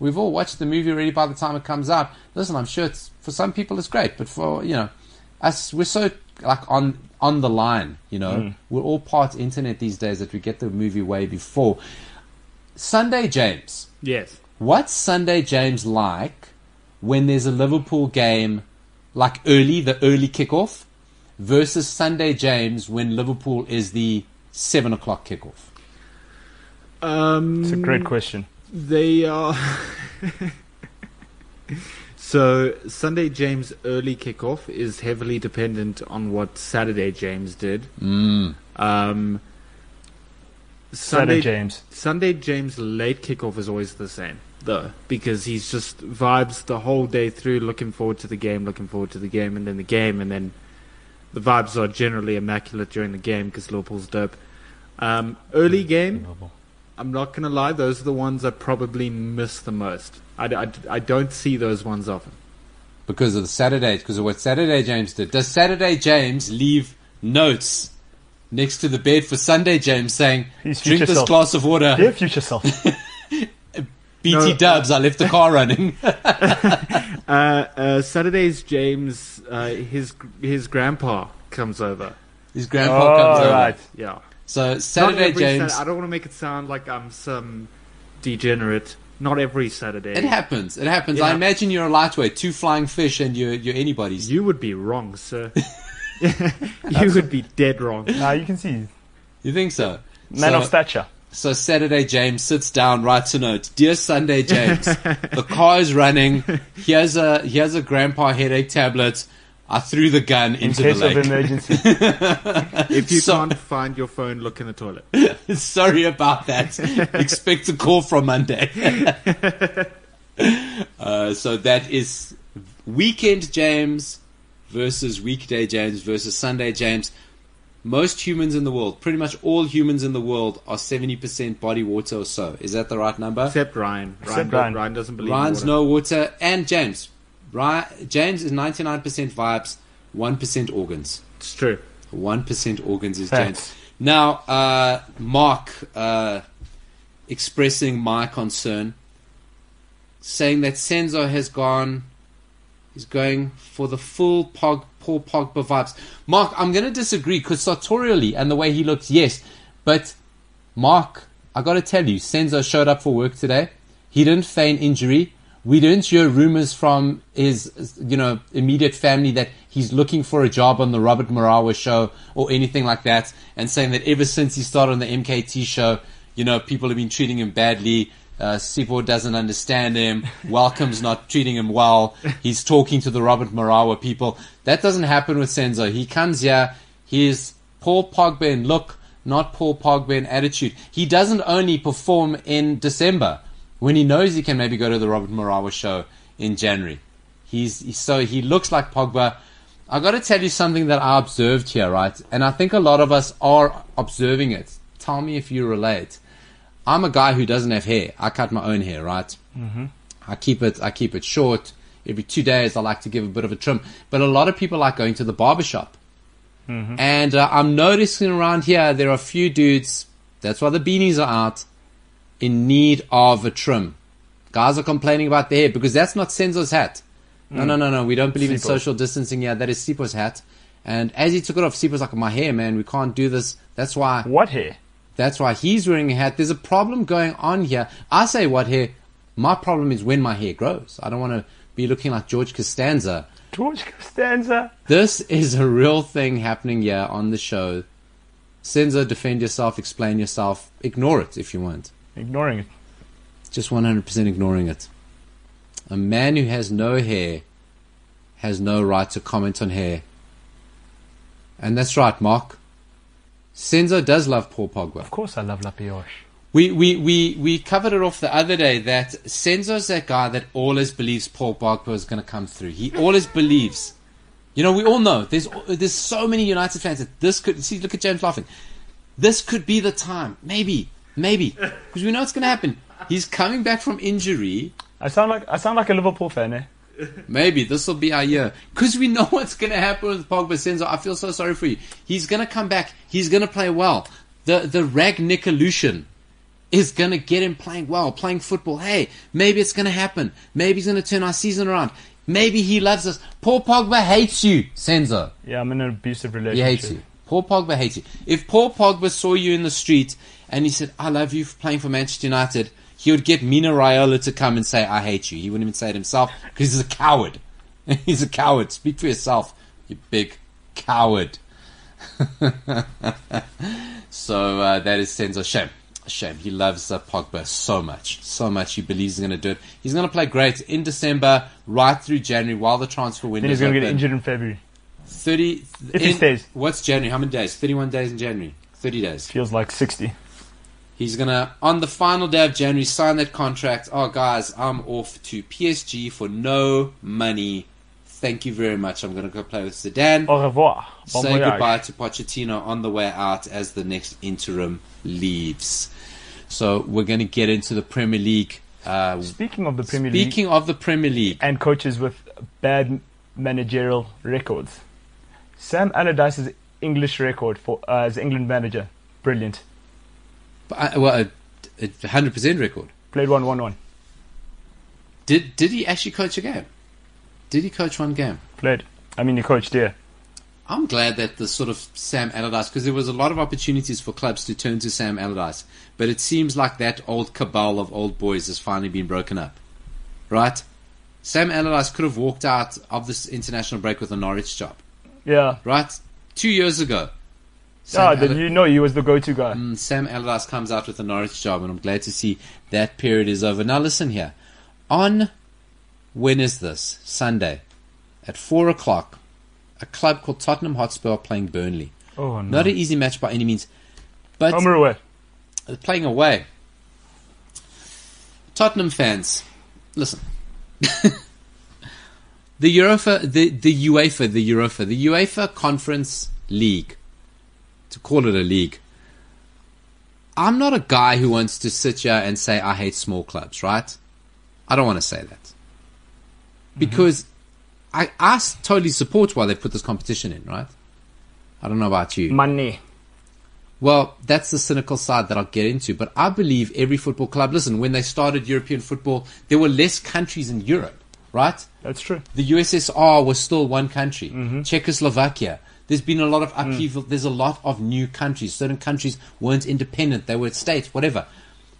We've all watched the movie already by the time it comes out. Listen, I'm sure it's for some people it's great, but for you know, us, we're so like on on the line. You know, mm. we're all part internet these days that we get the movie way before. Sunday, James. Yes. What's Sunday James like when there's a Liverpool game, like early, the early kickoff, versus Sunday James when Liverpool is the seven o'clock kickoff? Um, It's a great question. They are. [laughs] so Sunday James early kickoff is heavily dependent on what Saturday James did. Mm. Um, Saturday Sunday James. Sunday James late kickoff is always the same though because he's just vibes the whole day through, looking forward to the game, looking forward to the game, and then the game, and then the vibes are generally immaculate during the game because Liverpool's dope. Um, early game, I'm not gonna lie, those are the ones I probably miss the most. I, I, I don't see those ones often. Because of the Saturday, because of what Saturday James did. Does Saturday James leave notes next to the bed for Sunday James saying, His drink this self. glass of water, Dear future self. [laughs] BT No, dubs, I left the car running. [laughs] Uh, uh, Saturdays, James, uh, his his grandpa comes over. His grandpa comes oh, over. right. Yeah. So Not Saturday James, Sat- I don't want to make it sound like I'm some degenerate. Not every Saturday. it happens. It happens. Yeah. I imagine you're a lightweight, two flying fish, and you're you're anybody's. You would be wrong, sir. [laughs] [laughs] you would be dead wrong. Now you can see. You think so? Man so, of stature. So Saturday James sits down, writes a note. Dear Sunday James, [laughs] the car is running. Here's a here's a grandpa headache tablet. I threw the gun In into the case of lake. emergency. [laughs] If you So- can't find your phone, look in the toilet. Sorry about that. Expect a call from Monday. uh, so that is weekend James versus weekday James versus Sunday James. Most humans in the world, pretty much all humans in the world, are 70% body water or so. Is that the right number? Except Ryan. Ryan, Except Ryan. Ryan doesn't believe Ryan's in water. no water, and James. Ryan, James is 99% vibes, 1% organs. It's true. 1% organs is Facts. James. Now, uh, Mark uh, expressing my concern, saying that Senzo has gone, he's going for the full Pog, Paul Pogba vibes. Mark, I'm going to disagree because sartorially and the way he looks, yes. But, Mark, I got to tell you, Senzo showed up for work today. He didn't feign injury. We didn't hear rumors from his, you know, immediate family that he's looking for a job on the Robert Marawa show or anything like that, and saying that ever since he started on the MKT show, you know, people have been treating him badly. Uh, doesn't understand him. Welcome's not treating him well. He's talking to the Robert Marawa people. That doesn't happen with Senzo. He comes here. He's Paul Pogba in look, not Paul Pogba in attitude. He doesn't only perform in December when he knows he can maybe go to the Robert Marawa show in January. He's, he's so he looks like Pogba. I got to tell you something that I observed here, right? And I think a lot of us are observing it. Tell me if you relate. I'm a guy who doesn't have hair. I cut my own hair, right? Mm-hmm. I keep it. I keep it short. Every two days, I like to give a bit of a trim. But a lot of people like going to the barber shop. And uh, I'm noticing around here there are a few dudes. That's why the beanies are out in need of a trim. Guys are complaining about their hair because that's not Senzo's hat. No, no, no, no. We don't believe in social distancing. Yeah, that is Sipo's hat. And as he took it off, Sipo's like, "My hair, man. We can't do this." That's why. What hair? That's why he's wearing a hat. There's a problem going on here. I say what hair. My problem is when my hair grows. I don't want to be looking like George Costanza George Costanza. This is a real thing happening here on the show. Senzo, defend yourself, explain yourself, ignore it if you want. Ignoring it. Just 100% ignoring it. A man who has no hair has no right to comment on hair. And that's right, Mark. Senzo does love Paul Pogba. Of course, I love La Pioche. We, we, we, we covered it off the other day that Senzo's that guy that always believes Paul Pogba is going to come through. He always believes. You know, we all know there's there's so many United fans that this could see. Look at James laughing. This could be the time, maybe, maybe, because we know it's going to happen. He's coming back from injury. I sound like I sound like a Liverpool fan, eh? Maybe this will be our year because we know [laughs] what's going to happen with Pogba. Senzo, I feel so sorry for you. He's going to come back. He's going to play well. The the Rangnick illusion is going to get him playing well, playing football. Hey, maybe it's going to happen. Maybe he's going to turn our season around. Maybe he loves us. Paul Pogba hates you, Senzo. Yeah, I'm in an abusive relationship. He hates you. Paul Pogba hates you. If Paul Pogba saw you in the street and he said, I love you for playing for Manchester United, he would get Mino Raiola to come and say, I hate you. He wouldn't even say it himself because he's a coward. [laughs] he's a coward. Speak for yourself, you big coward. [laughs] so uh, that is Senzo. Shame. Shame. He loves uh, Pogba so much. So much. He believes he's going to do it. He's going to play great in December, right through January, while the transfer window Then he's going to get injured in February. 30 If he stays. what's January how many days 31 days in January 30 days Feels like 60. He's gonna on the final day of January sign that contract oh guys I'm off to PSG for no money thank you very much I'm gonna go play with Zidane Au revoir. Bon say voyage. goodbye to Pochettino on the way out as the next interim leaves so we're gonna get into the Premier League uh, Speaking of the Premier League speaking of the Premier League and coaches with bad managerial records, Sam Allardyce's English record for uh, as England manager, brilliant. Well a, a 100% record Played one one one. did did he actually coach a game did he coach one game Played. I mean, he coached there. I'm glad that the sort of Sam Allardyce, because there was a lot of opportunities for clubs to turn to Sam Allardyce, but it seems like that old cabal of old boys has finally been broken up, right? Sam Allardyce could have walked out of this international break with a Norwich job, Yeah. right? Two years ago. Ah, Sam, then Aller- you know he was the go-to guy. Mm, Sam Allardyce comes out with a Norwich job, and I'm glad to see that period is over. Now listen here, on when is this Sunday at four o'clock? A club called Tottenham Hotspur are playing Burnley. Oh no. Not an easy match by any means, but Home or away? playing away. Tottenham fans, listen. [laughs] the UEFA, the, the UEFA, the UEFA, the UEFA Conference League, to call it a league. I'm not a guy who wants to sit here and say I hate small clubs, right? I don't want to say that mm-hmm. because I, I s- totally support why they put this competition in, right? I don't know about you. Money. Well, that's the cynical side that I'll get into. But I believe every football club, listen, when they started European football, there were less countries in Europe, right? That's true. The USSR was still one country. Mm-hmm. Czechoslovakia. There's been a lot of upheaval. There's a lot of new countries. Certain countries weren't independent. They were states, whatever.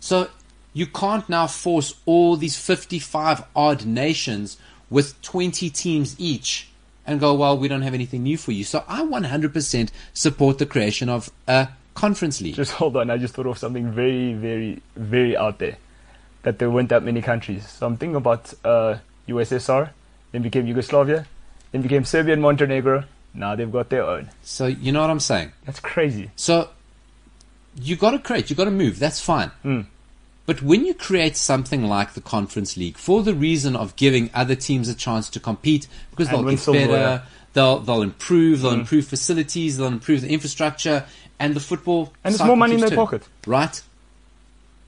So you can't now force all these 55 odd nations with 20 teams each and go, well, we don't have anything new for you. So I 100% support the creation of a conference league. Just hold on. I just thought of something very, very, very out there. That there weren't that many countries. So I'm thinking about uh, USSR, then became Yugoslavia, then became Serbia and Montenegro. Now they've got their own. So you know what I'm saying? That's crazy. So you got to create, you got to move. That's fine. Mm. But when you create something like the Conference League for the reason of giving other teams a chance to compete, because And they'll get better, they'll they'll improve, Mm. they'll improve facilities, they'll improve the infrastructure, and the football. And there's more money in their turning, pocket. right?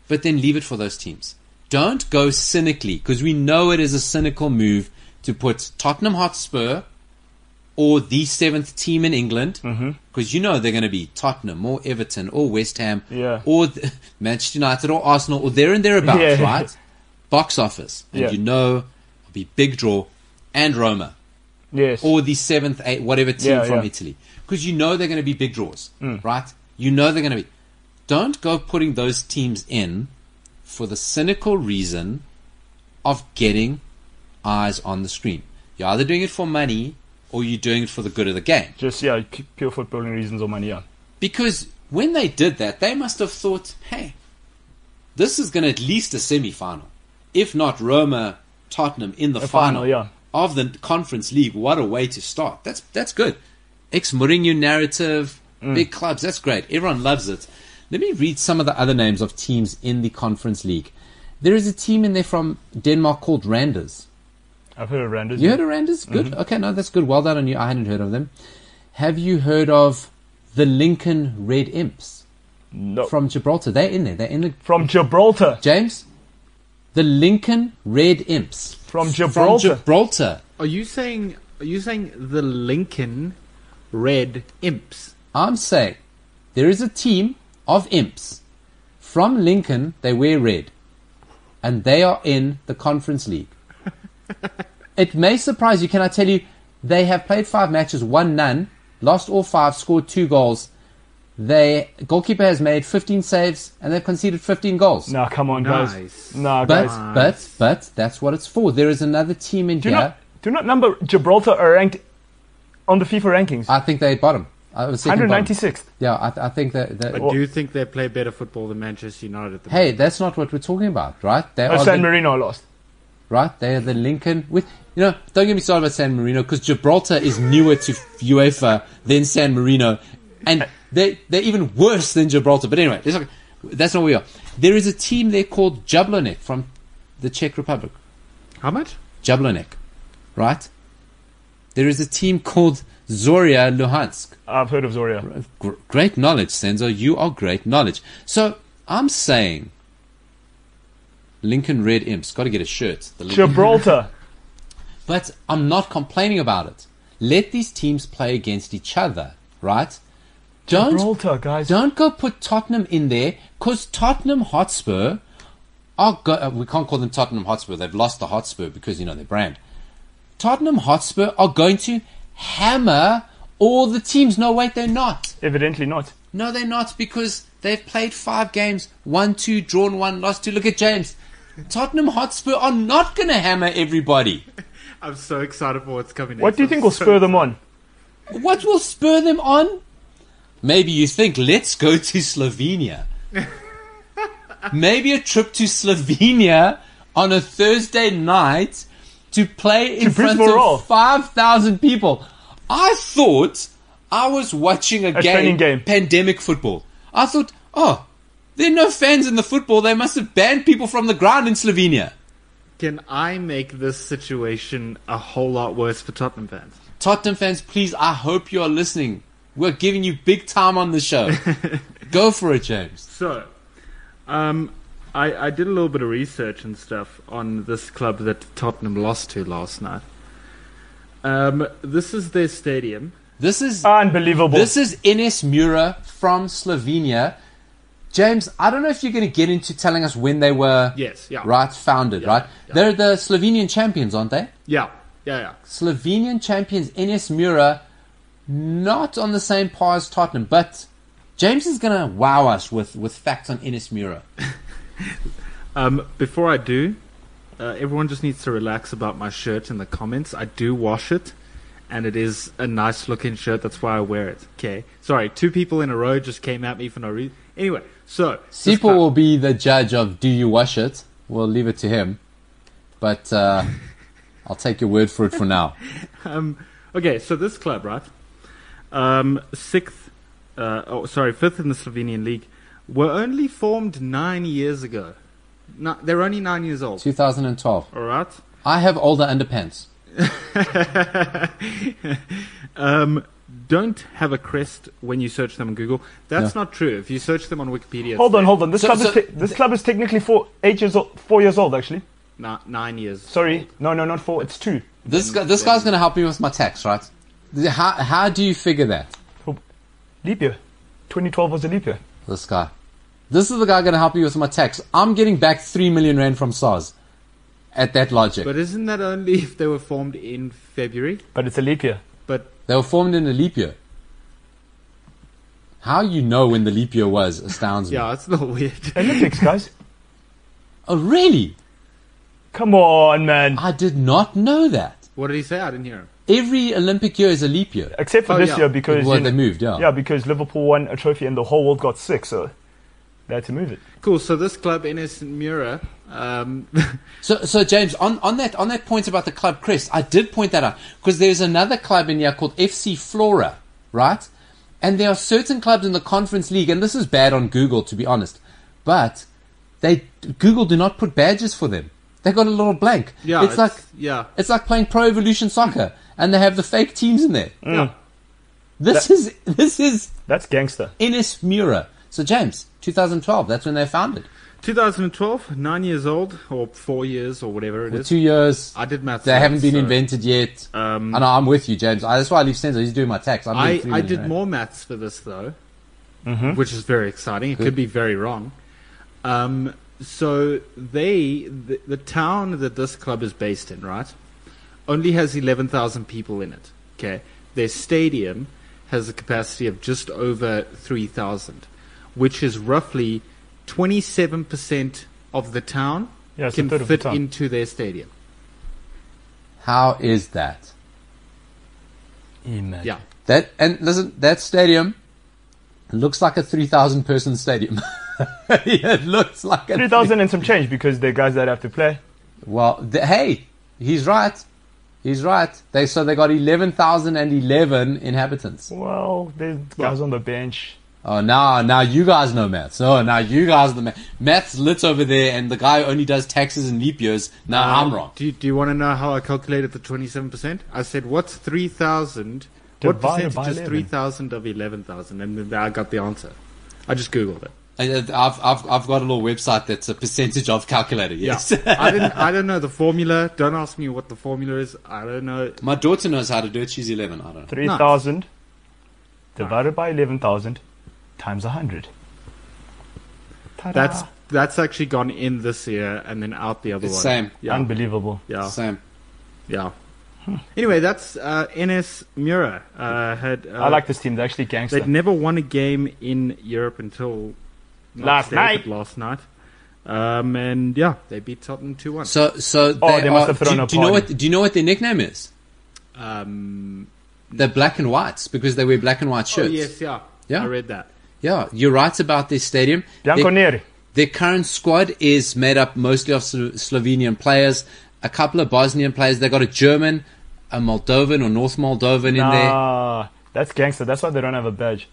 But then leave it for those teams. Don't go cynically, because we know it is a cynical move to put Tottenham Hotspur or the seventh team in England, Mm-hmm. because you know they're going to be Tottenham or Everton or West Ham Yeah. or th- [laughs] Manchester United or Arsenal or there and thereabouts, Yeah. right? [laughs] Box office, and Yeah. you know it'll be big draw and Roma Yes. or the seventh, eighth, whatever team from. Italy, because you know they're going to be big draws, Mm. right? You know they're going to be. Don't go putting those teams in for the cynical reason of getting eyes on the screen. You're either doing it for money or you're doing it for the good of the game. Just yeah, pure footballing reasons or money. Yeah. Because when they did that, they must have thought, hey, this is going to at least a semi final. If not Roma, Tottenham in the final, final, yeah. of the Conference League. What a way to start. That's, that's good. Ex Mourinho narrative, Mm. big clubs, that's great. Everyone loves it. Let me read some of the other names of teams in the Conference League. There is a team in there from Denmark called Randers. I've heard of Randers. You heard of Randers? Good. Mm-hmm. Okay, no, that's good. Well done on you. I hadn't heard of them. Have you heard of the Lincoln Red Imps No. from Gibraltar? They're in there. They're in the From Gibraltar. James. The Lincoln Red Imps From from Gibraltar. Gibraltar. Are you saying? Are you saying the Lincoln Red Imps? I'm saying there is a team of imps from Lincoln. They wear red, and they are in the Conference League. [laughs] it may surprise you. Can I tell you? They have played five matches, won none, lost all five, scored two goals. They goalkeeper has made 15 saves and they've conceded 15 goals. No, come on, guys. Nice. Nah, but guys. but but that's what it's for. There is another team in Do here. not do not number Gibraltar are ranked on the FIFA rankings. I think they bottom. I was second bottom. 196th. Yeah, I, th- I think that. that I Well- do you think they play better football than Manchester United. At the hey, that's not what we're talking about, right? They Oh, are San the- Marino lost. Right? They are the Lincoln with you know. Don't get me started about San Marino because Gibraltar is newer to UEFA than San Marino, and they they're even worse than Gibraltar. But anyway, that's not, that's not where we are. There is a team there called Jablonec from the Czech Republic. How much? Jablonec, right? There is a team called Zorya Luhansk. I've heard of Zorya. Great knowledge, Senzo. You are great knowledge. So I'm saying. Lincoln Red Imps. Got to get a shirt. The Gibraltar. [laughs] but I'm not complaining about it. Let these teams play against each other, right? Don't Gibraltar, guys. don't go put Tottenham in there because Tottenham Hotspur are go- uh, we can't call them Tottenham Hotspur. They've lost the Hotspur because you know their brand. Tottenham Hotspur are going to hammer all the teams. No, wait, they're not. Evidently not. No, they're not because they've played five games, one, two, drawn one, lost two. Look at James. Tottenham Hotspur are not going to hammer everybody. [laughs] I'm so excited for what's coming. Next. What do you I'm think will so spur them on? [laughs] What will spur them on? Maybe you think, let's go to Slovenia. [laughs] Maybe a trip to Slovenia on a Thursday night to play in To front of 5,000 people. I thought I was watching a, training game. pandemic football. I thought, oh, there are no fans in the football. They must have banned people from the ground in Slovenia. Can I make this situation a whole lot worse for Tottenham fans? Tottenham fans, please, I hope you are listening. We're giving you big time on the show. [laughs] Go for it, James. So, um, I, I did a little bit of research and stuff on this club that Tottenham lost to last night. Um, this is their stadium. This is Unbelievable. this is NS Mura from Slovenia. James, I don't know if you're going to get into telling us when they were Yes, yeah. right founded, right? yeah. They're the Slovenian champions, aren't they? Yeah, yeah, yeah. Slovenian champions NS Mura, not on the same par as Tottenham, but James is going to wow us with, with facts on NS Mura. [laughs] Um, before I do, uh, everyone just needs to relax about my shirt in the comments. I do wash it, and it is a nice looking shirt. That's why I wear it. Okay. Sorry, two people in a row just came at me for no reason. Anyway, so this Sipo club- will be the judge of do you wash it? We'll leave it to him. But uh, [laughs] I'll take your word for it for now. Um, okay, so this club, right? Um, sixth, uh, oh, sorry, fifth in the Slovenian league, were only formed nine years ago. No, they're only nine years old. 2012. All right. I have older underpants. [laughs] um, don't have a crest when you search them on Google. That's Yeah. not true. If you search them on Wikipedia, hold it's on, hold on. This So- club so- is te- this club is technically four, eight years old, four years old actually. ni- nine years. Sorry, no, no, not four. It's two. This guy, this guy's going to help me with my tax, right? How, how do you figure that? Leap year. 2012 was a leap year. This guy. This is the guy going to help me with my tax. I'm getting back 3 million rand from SARS at that logic. But isn't that only if they were formed in February? But it's a leap year. But they were formed in a leap year. How you know when the leap year was astounds me. [laughs] yeah, it's not little weird. [laughs] Olympics, guys. Oh, really? Come on, man. I did not know that. What did he say? I didn't hear him. Every Olympic year is a leap year. Except for Oh, this yeah. year because Well, you they know- moved, yeah. yeah, because Liverpool won a trophy and the whole world got sick, so they had to move it. Cool. So this club, NS Mura, um, [laughs] So, so James, on, on that on that point about the club crest, I did point that out because there's another club in here called FC Flora, right? And there are certain clubs in the Conference League, and this is bad on Google to be honest, but they Google do not put badges for them. They got a little blank. yeah, it's, like yeah, it's like playing Pro Evolution Soccer, and they have the fake teams in there. yeah. This is this is That's gangster. NS Mura. So James, 2012, that's when they founded. 2012, nine years old or four years or whatever it For is. two years, I did maths. they once, haven't been so- invented yet. Um, I know I'm with you, James. I, that's why I leave Senzo. He's doing my tax. I'm I, I did rand. more maths for this though, which is very exciting. It Good. could be very wrong. Um, so they, the, the town that this club is based in, right, only has eleven thousand people in it. Okay, their stadium has a capacity of just over three thousand, which is roughly twenty-seven percent of the town Yeah, can third of the fit town. into their stadium. How is that? Imagine. Yeah. That and listen, that stadium looks like a three thousand person stadium. [laughs] it looks like 3,000 and some change because they're guys that have to play. Well, th- hey, he's right. He's right. They so they got eleven thousand and eleven inhabitants. Well, there's guys on the bench. Oh, now now you guys know maths. Oh, now you guys the math. Maths lit over there, and the guy only does taxes and leap years. Now I'm Um, wrong. Do you, do you want to know how I calculated the 27%? I said, what's 3,000? What percentage is 3,000 of 11,000? And then I got the answer. I just Googled it. I've, I've I've got a little website that's a percentage of calculator. Yes. [laughs] I didn't. I don't know the formula. Don't ask me what the formula is. I don't know. My daughter knows how to do it. She's eleven. I don't know. 3,000 divided by 11,000 times 100. Ta-da. That's that's actually gone in this year and then out the other It's one. same. Yeah. unbelievable. yeah. Same. Yeah. Anyway, that's uh, NS Mura. Uh, had uh, I like this team. They're actually gangster. They'd never won a game in Europe until Last today, night. Last night. Um, and yeah, they beat Tottenham two one. So so Oh, they must are- have thrown do, a do you know what do you know what their nickname is? Um, They're black and whites because they wear black and white shirts. oh shirts. yes, yeah, Yeah. I read that. Yeah, you're right about their stadium. Their, Bianconeri. their current squad is made up mostly of Slo- Slovenian players, a couple of Bosnian players. They got a German, a Moldovan or North Moldovan in there. Nah, that's gangster. That's why they don't have a badge.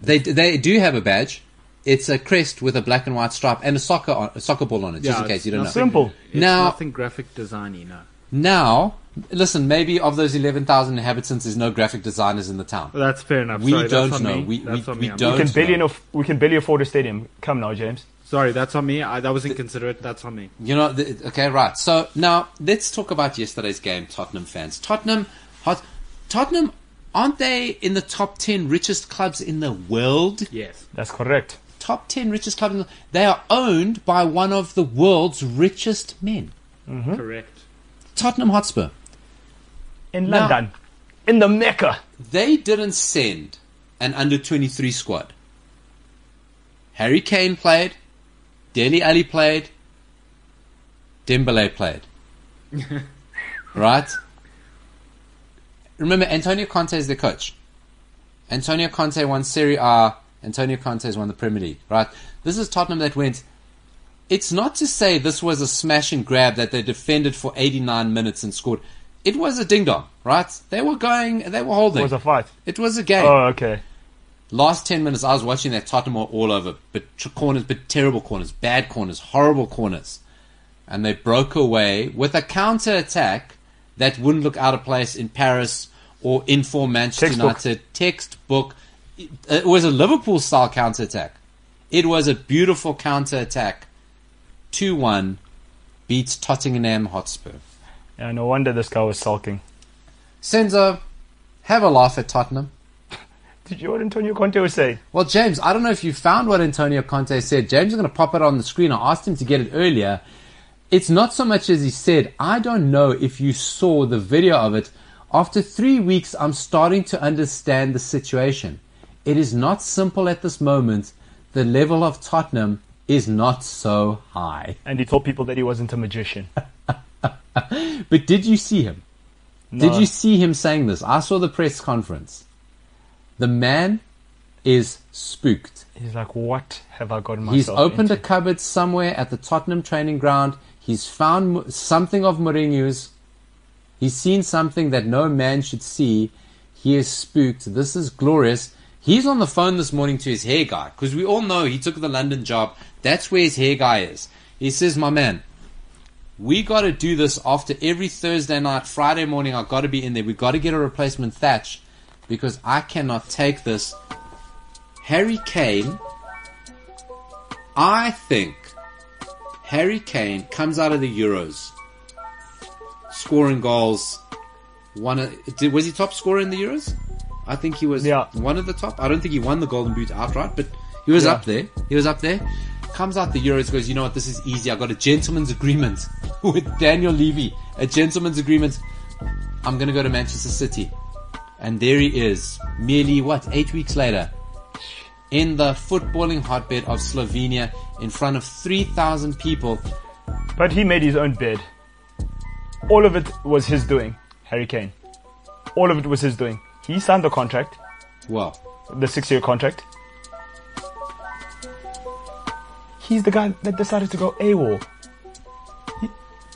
They they do have a badge. It's a crest with a black and white stripe and a soccer on, a soccer ball on it, just yeah, in case it's you don't know. Simple. It's Now- nothing graphic designy. No, Now, listen, maybe of those 11,000 inhabitants, there's no graphic designers in the town. That's fair enough. We Sorry, don't know. Me. We- that's we- on we don't We Don't can barely know. aff- we can barely afford a stadium. Come now, James. Sorry, that's on me. I, that was inconsiderate. That's on me. You know, th- okay, right. So now let's talk about yesterday's game, Tottenham fans. Tottenham, hot, Tottenham, aren't they in the top 10 richest clubs in the world? Yes, That's correct. Top 10 richest clubs in the They are owned by one of the world's richest men, correct. Tottenham Hotspur. In Now- London, in the Mecca. They didn't send an under 23 squad. Harry Kane played, Dele Alli played, Dembele played. [laughs] right? Remember, Antonio Conte is the coach. Antonio Conte won Serie A. Antonio Conte has won the Premier League. Right? This is Tottenham that went. It's not to say this was a smash and grab that they defended for 89 minutes and scored. It was a ding dong, right? They were going, they were holding. It was a fight. It was a game. Oh, okay. Last 10 minutes, I was watching that Tottenham all over. But corners, but terrible corners, bad corners, horrible corners. And they broke away with a counter attack that wouldn't look out of place in Paris or in for Manchester Textbook. United. Textbook. It, it was a Liverpool style counter attack. It was a beautiful counter attack. 2 1 beats Tottenham Hotspur. Yeah, no wonder this guy was sulking. Senzo, have a laugh at Tottenham. Did you hear what Antonio Conte was saying? Well, James, I don't know if you found what Antonio Conte said. James is going to pop it on the screen. I asked him to get it earlier. It's not so much as he said. I don't know if you saw the video of it. After three weeks, I'm starting to understand the situation. It is not simple at this moment. The level of Tottenham is not so high. And he told people that he wasn't a magician. [laughs] But did you see him? Did you see him saying this? I saw the press conference. The man is spooked. He's like, what have I gotten myself into He's opened a cupboard somewhere at the Tottenham training ground. He's found something of Mourinho's. He's seen something that no man should see. He is spooked. This is glorious. He's on the phone this morning to his hair guy because we all know he took the London job. That's where his hair guy is. He says, "My man, we got to do this after every Thursday night, Friday morning. I got to be in there. We got to get a replacement Thatch because I cannot take this." Harry Kane I think Harry Kane comes out of the Euros, scoring goals. One was he top scorer in the Euros? I think he was Yeah. one of the top. I don't think he won the Golden Boot outright, but he was Yeah. up there. He was up there. Comes out the Euros, goes, you know what? This is easy. I got a gentleman's agreement [laughs] with Daniel Levy. A gentleman's agreement. I'm going to go to Manchester City, and there he is. Merely what? Eight weeks later, in the footballing hotbed of Slovenia in front of 3,000 people. But he made his own bed. All of it was his doing, Harry Kane. All of it was his doing. He signed the contract, Well, the six year contract. He's the guy that decided to go AWOL.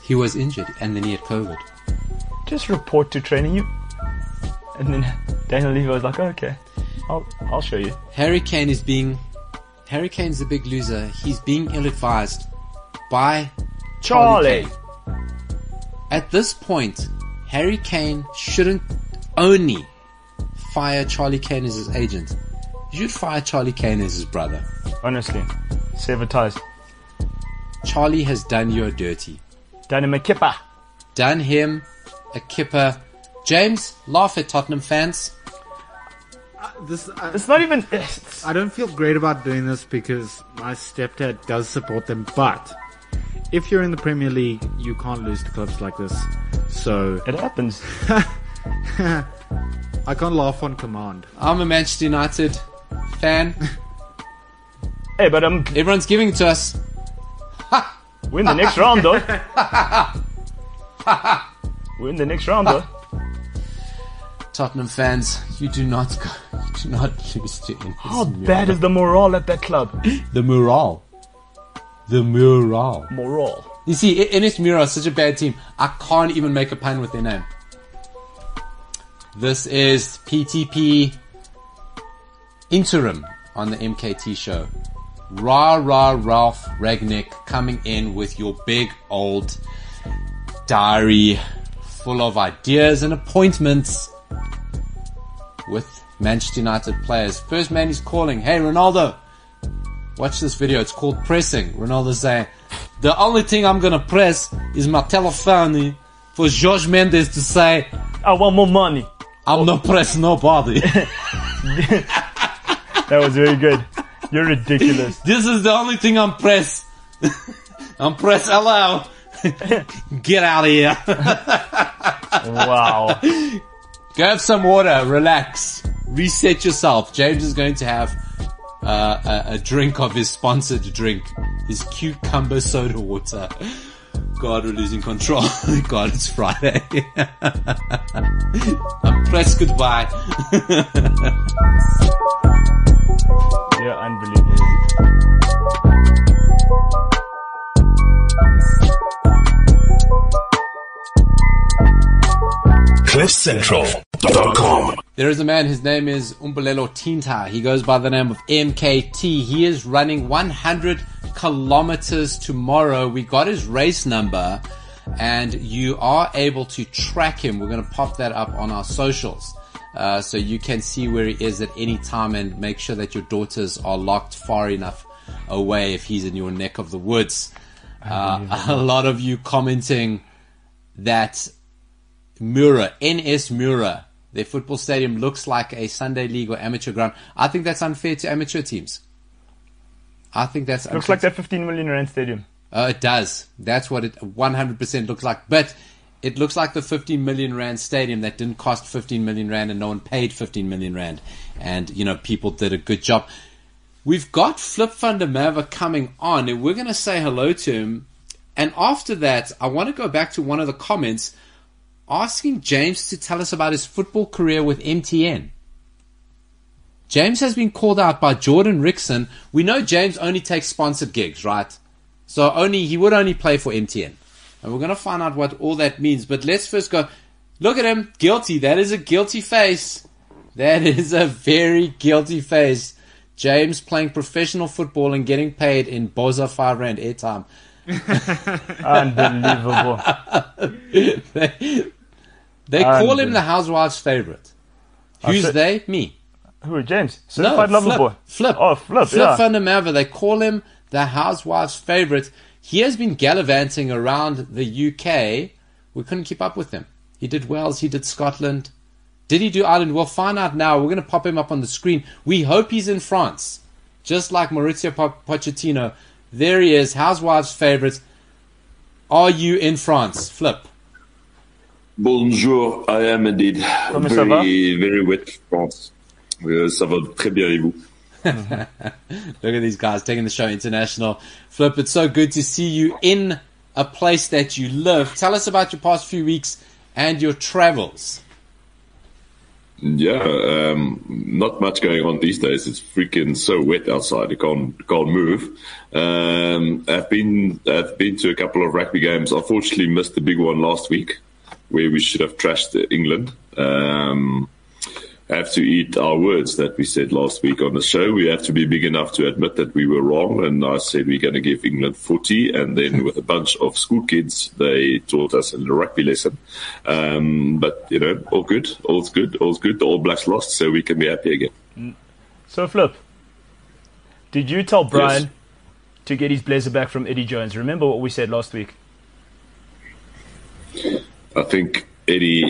he was injured and then he had COVID. Just report to training you. And then Daniel Levy was like, okay, I'll, I'll show you. Harry Kane is being. Harry Kane's a big loser. He's being ill advised by Charlie. Kane. At this point, Harry Kane shouldn't only fire Charlie Kane as his agent. You should fire Charlie Kane as his brother. Honestly, sever ties. Charlie has done you a dirty. Danny McKipper. Done him a kipper. James, laugh at Tottenham fans. Uh, this I, It's not even. It's, I don't feel great about doing this because my stepdad does support them, but if you're in the Premier League, you can't lose to clubs like this. So it happens. [laughs] I can't laugh on command. I'm a Manchester United fan. [laughs] Hey, but um, Everyone's giving it to us. we're in the next round though. [laughs] we're in the next round though. [laughs] Tottenham fans, you do not go, you do not lose to Inter. How bad is the morale at that club? the morale? The morale. Morale. You see, I- NS Mura is such a bad team. I can't even make a pun with their name. This is PTP interim on the MKT show. Rah rah Ralf Rangnick coming in with your big old diary full of ideas and appointments with Manchester United players. First man he's calling, hey Ronaldo, watch this video. It's called pressing. Ronaldo saying, the only thing I'm gonna press is my telephone for George Mendes to say, I want more money. I'm not press nobody. [laughs] That was very good. You're ridiculous. [laughs] this is the only thing I'm press. [laughs] I'm press allow. Get out of here. Wow. Go have some water, relax, reset yourself. James is going to have uh, a, a drink of his sponsored drink, his cucumber soda water. God, we're losing control. [laughs] God, it's Friday. [laughs] I'm pressed goodbye. [laughs] You're unbelievable. CliffCentral.com. There is a man, his name is Umbelelo Tinta. He goes by the name of MKT. He is running 100 kilometers tomorrow. We got his race number and you are able to track him. We're going to pop that up on our socials. Uh, so you can see where he is at any time and make sure that your daughters are locked far enough away if he's in your neck of the woods. Uh, [laughs] a lot of you commenting that Mura, NS Mura, their football stadium looks like a Sunday league or amateur ground. I think that's unfair to amateur teams. I think that's Looks unfair like that 15 million rand stadium. uh, it does. That's what it 100% looks like. But it looks like the 15 million rand stadium that didn't cost 15 million rand and no one paid 15 million rand. And, you know, people did a good job. We've got Flip van der Merwe coming on and we're going to say hello to him. And after that, I want to go back to one of the comments. Asking James to tell us about his football career with MTN. James has been called out by Jordan Rickson. We know James only takes sponsored gigs, right? So only he would only play for MTN. And we're going to find out what all that means. But let's first go. Look at him. Guilty. That is a guilty face. That [laughs] is a very guilty face. James playing professional football and getting paid in Boza 5 Rand airtime. [laughs] Unbelievable. [laughs] they they call him the housewives' favorite. Oh, Who's said- they? Me. Who, James? No, Certified lover Flip. boy. Flip. Oh, Flip, Flip yeah. Merwe. They call him the housewives' favorite. He has been gallivanting around the UK. We couldn't keep up with him. He did Wales. He did Scotland. Did he do Ireland? We'll find out now. We're going to pop him up on the screen. We hope he's in France, just like Mauricio Pochettino. There he is, housewives' favorite. Are you in France, Flip? Bonjour, I am indeed. Comment ça va? very, very wet France. Euh, ça va très bien et vous? [laughs] Look at these guys taking the show international. Flip, it's so good to see you in a place that you live. Tell us about your past few weeks and your travels. Yeah, um, not much going on these days. It's freaking so wet outside. You can't can't move. Um, I've been I've been to a couple of rugby games. Unfortunately, missed the big one last week, where we should have trashed England. Um, have to eat our words that we said last week on the show. We have to be big enough to admit that we were wrong. And I said we're going to give England footy. And then with a bunch of school kids, they taught us a rugby lesson. Um, but, you know, all good. All's good. All's good. The All Blacks lost, so we can be happy again. So, Flip, did you tell Brian Yes. to get his blazer back from Eddie Jones? Remember what we said last week? I think Eddie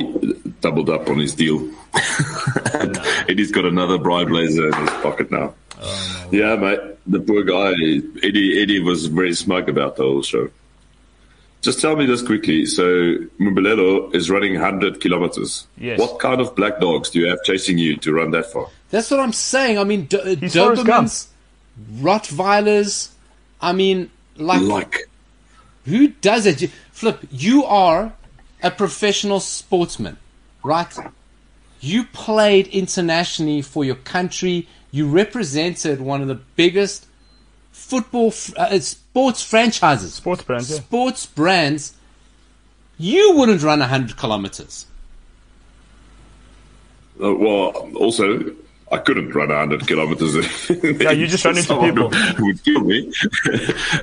doubled up on his deal. [laughs] and Eddie's got another bribe Blazer in his pocket now. Oh, yeah, mate. The poor guy, Eddie. Eddie was very smug about the whole show. Just tell me this quickly. So Mbulelo is running 100 kilometers. Yes. What kind of black dogs do you have chasing you to run that far? That's what I'm saying. I mean, Do- uh, He's Forrest Gump. Dobermans, Rottweilers. I mean, like, Like, who does it? Flip, you are a professional sportsman, right? You played internationally for your country. You represented one of the biggest football uh, sports franchises, Sports brands, yeah. sports brands. You wouldn't run 100 kilometers. uh, well, also, I couldn't run 100 kilometers. [laughs] Yeah, you just run into Someone people. [laughs] would kill me. [laughs]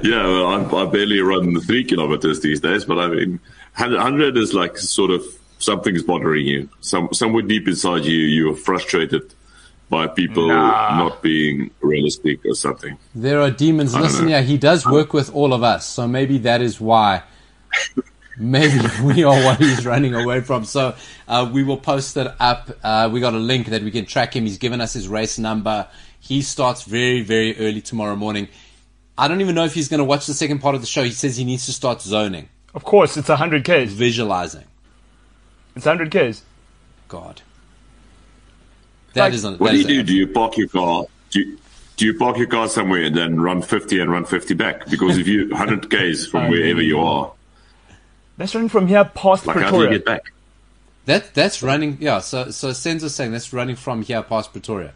yeah, well, I, I barely run three kilometers these days, but I mean, 100 is like sort of something's bothering you. Some, somewhere deep inside you, you're frustrated by people Nah. not being realistic or something. There are demons. don't Listen, yeah, he does work with all of us, so maybe that is why. [laughs] Maybe we are what he's running away from. So uh, we will post it up. Uh, we got a link that we can track him. He's given us his race number. He starts very, very early tomorrow morning. I don't even know if he's going to watch the second part of the show. He says he needs to start zoning, Of course, it's 100 Ks. visualizing. It's 100 Ks. God, that Like, is on. What that do you is do? Do you park your car? Do you, do you park your car somewhere and then run 50 and run 50 back? Because if you [laughs] 100 Ks from wherever you are, That's running from here past like how do you Pretoria. get back? That that's running. Yeah. So so Senzo's saying that's running from here past Pretoria.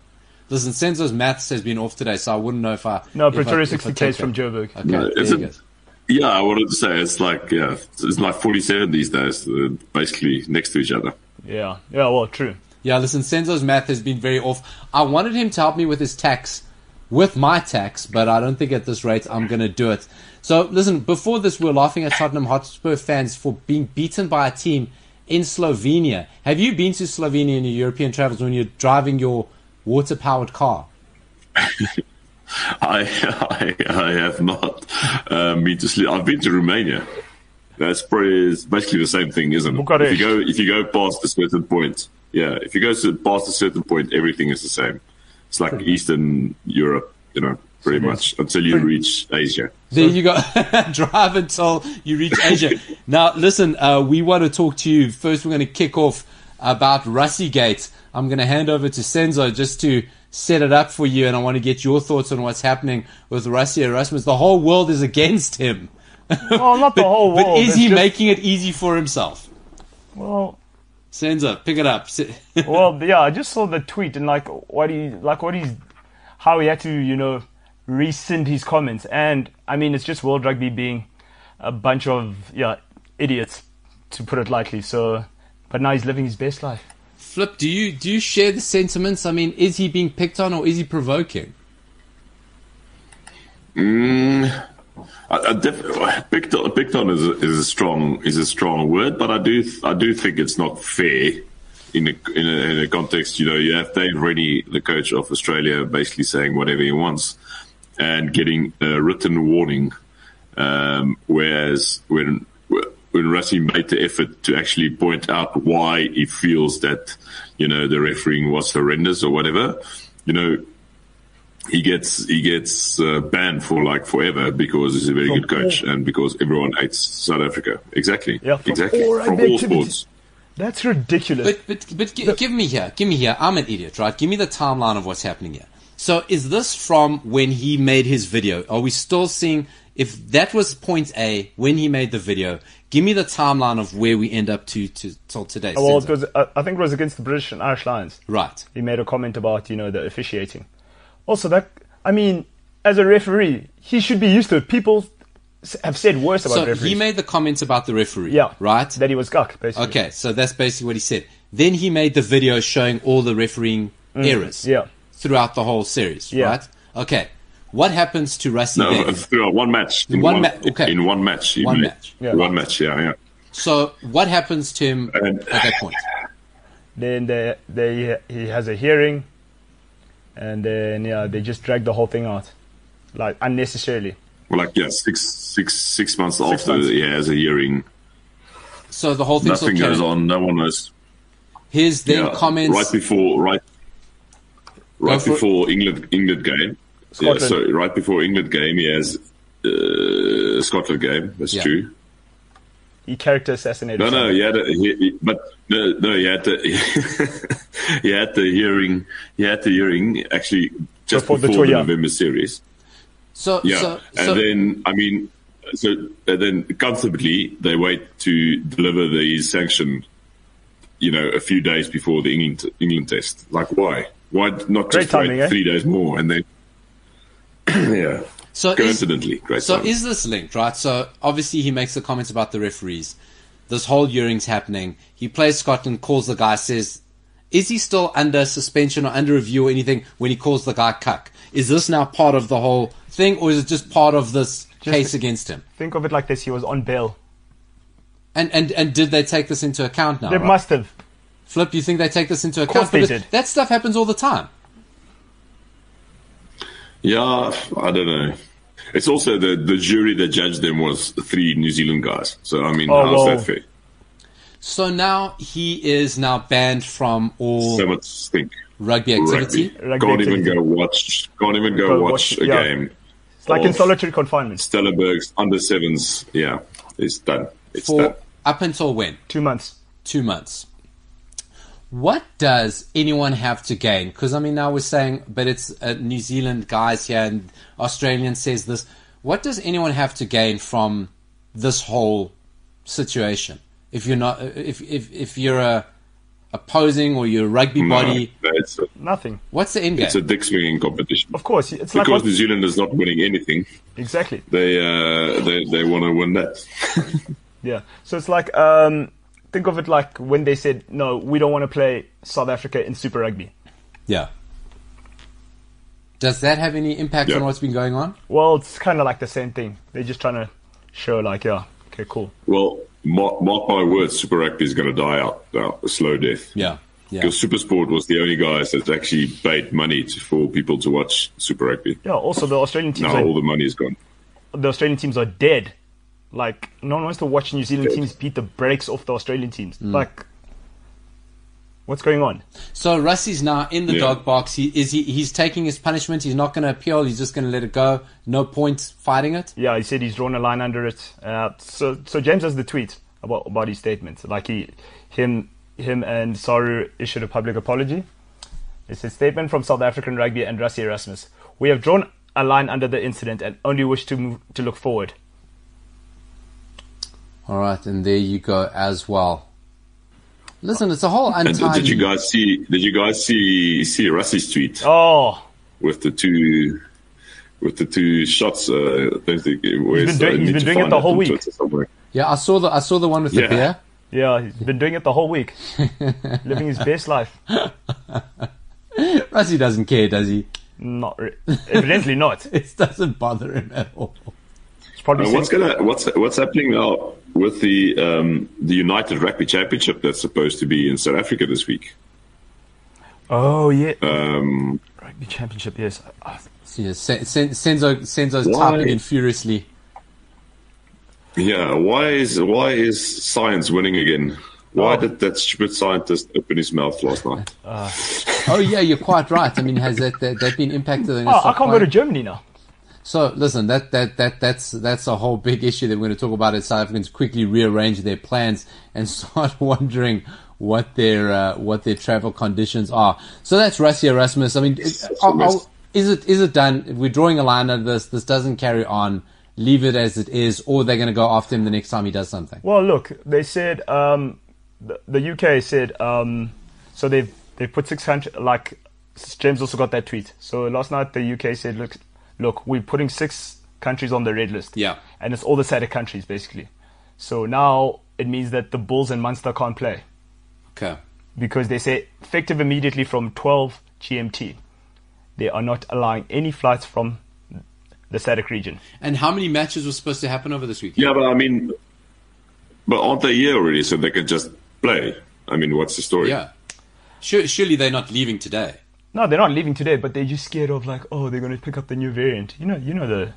Listen, Senzo's maths has been off today, so I wouldn't know if I. No, if Pretoria if I 60 Ks from. Joburg. Okay, No, there is you it- go. Yeah, I wanted to say it's like yeah, it's like 47 these days, uh, basically next to each other. Yeah. Yeah, well, true. Yeah, listen, Senzo's math has been very off. I wanted him to help me with his tax, with my tax, but I don't think at this rate I'm going to do it. So, listen, before this, we are laughing at Tottenham Hotspur fans for being beaten by a team in Slovenia. Have you been to Slovenia in your European travels when you're driving your water powered car? [laughs] I [laughs] I, I have not um, been to sleep. I've been to Romania. That's probably it's basically the same thing, isn't it? Bucharest. If you go if you go past a certain point, yeah, if you go to- past a certain point, everything is the same. It's like Eastern Europe, you know, pretty So much until you reach Asia. There you go. [laughs] Drive until you reach Asia. [laughs] now, listen, uh, we want to talk to you. First, we're going to kick off about Rassiegate. I'm going to hand over to Senzo just to set it up for you, and I want to get your thoughts on what's happening with Rassie Erasmus. The whole world is against him. Well, not the [laughs] whole world. But is he just- making it easy for himself? Well, Senzo, pick it up. [laughs] Well, yeah, I just saw the tweet and like what he like what he's how he had to you know rescind his comments, and I mean it's just World Rugby being a bunch of yeah idiots to put it lightly. So, but now he's living his best life. Flip, do you do you share the sentiments? I mean, is he being picked on or is he provoking? Mm, I, I def- picked on, picked on is a, is a strong is a strong word, but I do I do think it's not fair in a, in a in a context. You know, you have Dave Rennie, the coach of Australia, basically saying whatever he wants and getting a written warning. Um, whereas when when Rassie made the effort to actually point out why he feels that you know the refereeing was horrendous or whatever, you know he gets he gets uh, banned for like forever because he's a very From good coach and because everyone hates South Africa. Exactly. Yeah, from exactly. all From all sports. That's ridiculous. But but but gi- give me here, give me here. I'm an idiot, right? Give me the timeline of what's happening here. So is this from when he made his video? Are we still seeing if that was point A when he made the video? Give me the timeline of where we end up to to till today. well, it was uh, I think it was against the British and Irish Lions. right. He made a comment about you know the officiating. Also, that I mean, as a referee, he should be used to it. People have said worse about So referees. he made the comments about the referee. yeah, Right. That he was guck, basically. Okay, so that's basically what he said. Then he made the video showing all the refereeing errors Mm, yeah. throughout the whole series, Yeah. right? Okay. What happens to Rassie No, then? Uh, throughout one match. In One one, ma- okay. In one match. he One match. Yeah. One match. Yeah, yeah. So what happens to him And- at that point? [sighs] Then they, they he has a hearing, and then yeah, they just drag the whole thing out, like unnecessarily. Well, like yeah, six six six months after months. he has a hearing, So the whole thing's nothing goes carrying. on. No one knows. His then Yeah, comments. right before right right for it. before England England game. Scotland. Yeah, so right before England game, he has uh, Scotland game. That's Yeah. true. He character assassinated. No, no, someone. he had a, he, he- but no, no, he had the [laughs] he had the hearing. He had the hearing actually just Before before, the tour, the yeah. November series. so Yeah, so and so then I mean, so and then comfortably they wait to deliver the sanction. You know, a few days before the England England test. Like, why? Why not just timing, wait eh? three days more and then? [coughs] yeah, so is, coincidentally, great. so timing. is this linked, right? So obviously he makes the comments about the referees. This whole hearing's happening. He plays Scotland, calls the guy, says, "Is he still under suspension or under review or anything?" When he calls the guy cuck, is this now part of the whole thing, or is it just part of this case against him? Think of it like this: he was on bail. And and and did they take this into account now? They right? must have. Flip, do you think they take this into account? Of course account? they did. That stuff happens all the time. Yeah, I don't know. It's also the the jury that judged them was three New Zealand guys. So I mean, Oh, how's well. that fair? So now he is now banned from all So much stink. rugby activity. Rugby. Rugby Can't even activity. go watch. Can't even go Go watch, watch- a yeah. game. It's like in solitary confinement. Stellenberg's under sevens. Yeah, it's done. It's For done. up until when? Two months. Two months. What does anyone have to gain? Because I mean, now we're saying, but it's uh, New Zealand guys here, and Australian says this. What does anyone have to gain from this whole situation? If you're not, if if if you're a opposing or you're a rugby No, body, no, a, Nothing. what's the end game? it's a dick swinging competition. Of course, it's like Because what, New Zealand is not winning anything, exactly. they uh, they they want to win that. [laughs] Yeah. So it's like um, think of it like when they said no, we don't want to play South Africa in Super Rugby. yeah. Does that have any impact Yeah. on what's been going on? Well, it's kind of like the same thing. They're just trying to show like, yeah, okay, cool. Well, mark, mark my words, Super Rugby is going to die out now, a slow death. Yeah. Yeah. Because Supersport was the only guys that actually paid money to, for people to watch Super Rugby. Yeah. Also, the Australian teams Now are all the money is gone. the Australian teams are dead. Like no one wants to watch New Zealand Dead. teams beat the brakes off the Australian teams. Like, what's going on? So Rassie's now in the Yeah. dog box. He is he he's taking his punishment. He's not going to appeal. He's just going to let it go. No point fighting it. Yeah, he said he's drawn a line under it. Uh, so, so James has the tweet about about his statement. Like he, him, him, and SARU issued a public apology. It's a statement from South African Rugby and Rassie Erasmus. We have drawn a line under the incident and only wish to move to look forward. All right, and there you go as well. Listen, it's a whole [laughs] And untidy. did you guys see? Did you guys see see Rassie's tweet Oh, with the two with the two shots? Uh, I don't think it was, been doing- I he's need been doing it the whole week. Yeah, I saw the I saw the one with the Yeah. beer. yeah, he's been doing it the whole week, [laughs] living his best life. [laughs] Rassie doesn't care, does he? Not re- evidently not. It doesn't bother him at all. It's probably Uh, what's gonna what's what's happening now with the um, the United Rugby Championship that's supposed to be in South Africa this week? Oh yeah, Um, rugby championship. Yes, yes. So, yeah, Sen- Sen- Senzo Senzo's Why? typing in furiously. yeah, why is why is science winning again? Why Oh. did that stupid scientist open his mouth last night? Oh yeah, you're quite right. I mean, has that that, that been impacted? oh, I can't go to? Germany now. So listen, that that that that's that's a whole big issue that we're going to talk about. As South Africans quickly rearrange their plans and [laughs] start wondering what their uh, what their travel conditions are. So that's Rassie Erasmus. I mean, Such a are- mess. is it is it done? We're drawing a line under this. This doesn't carry on. Leave it as it is, or they're going to go after him the next time he does something. Well, look, they said um, the, the UK said um, so they've they put six hundred. Like James also got that tweet. So last night the UK said, look, look, we're putting six countries on the red list. Yeah. and it's all the SADC countries basically. So now it means that the Bulls and Munster can't play Okay. because they say effective immediately from 12 GMT, they are not allowing any flights from the SADC region. And how many matches were supposed to happen over this weekend? Yeah, but I mean, but aren't they here already? So they can just play. I mean, what's the story? Yeah. Surely they're not leaving today. No, they're not leaving today, but they're just scared of like, oh, they're going to pick up the new variant. You know, you know the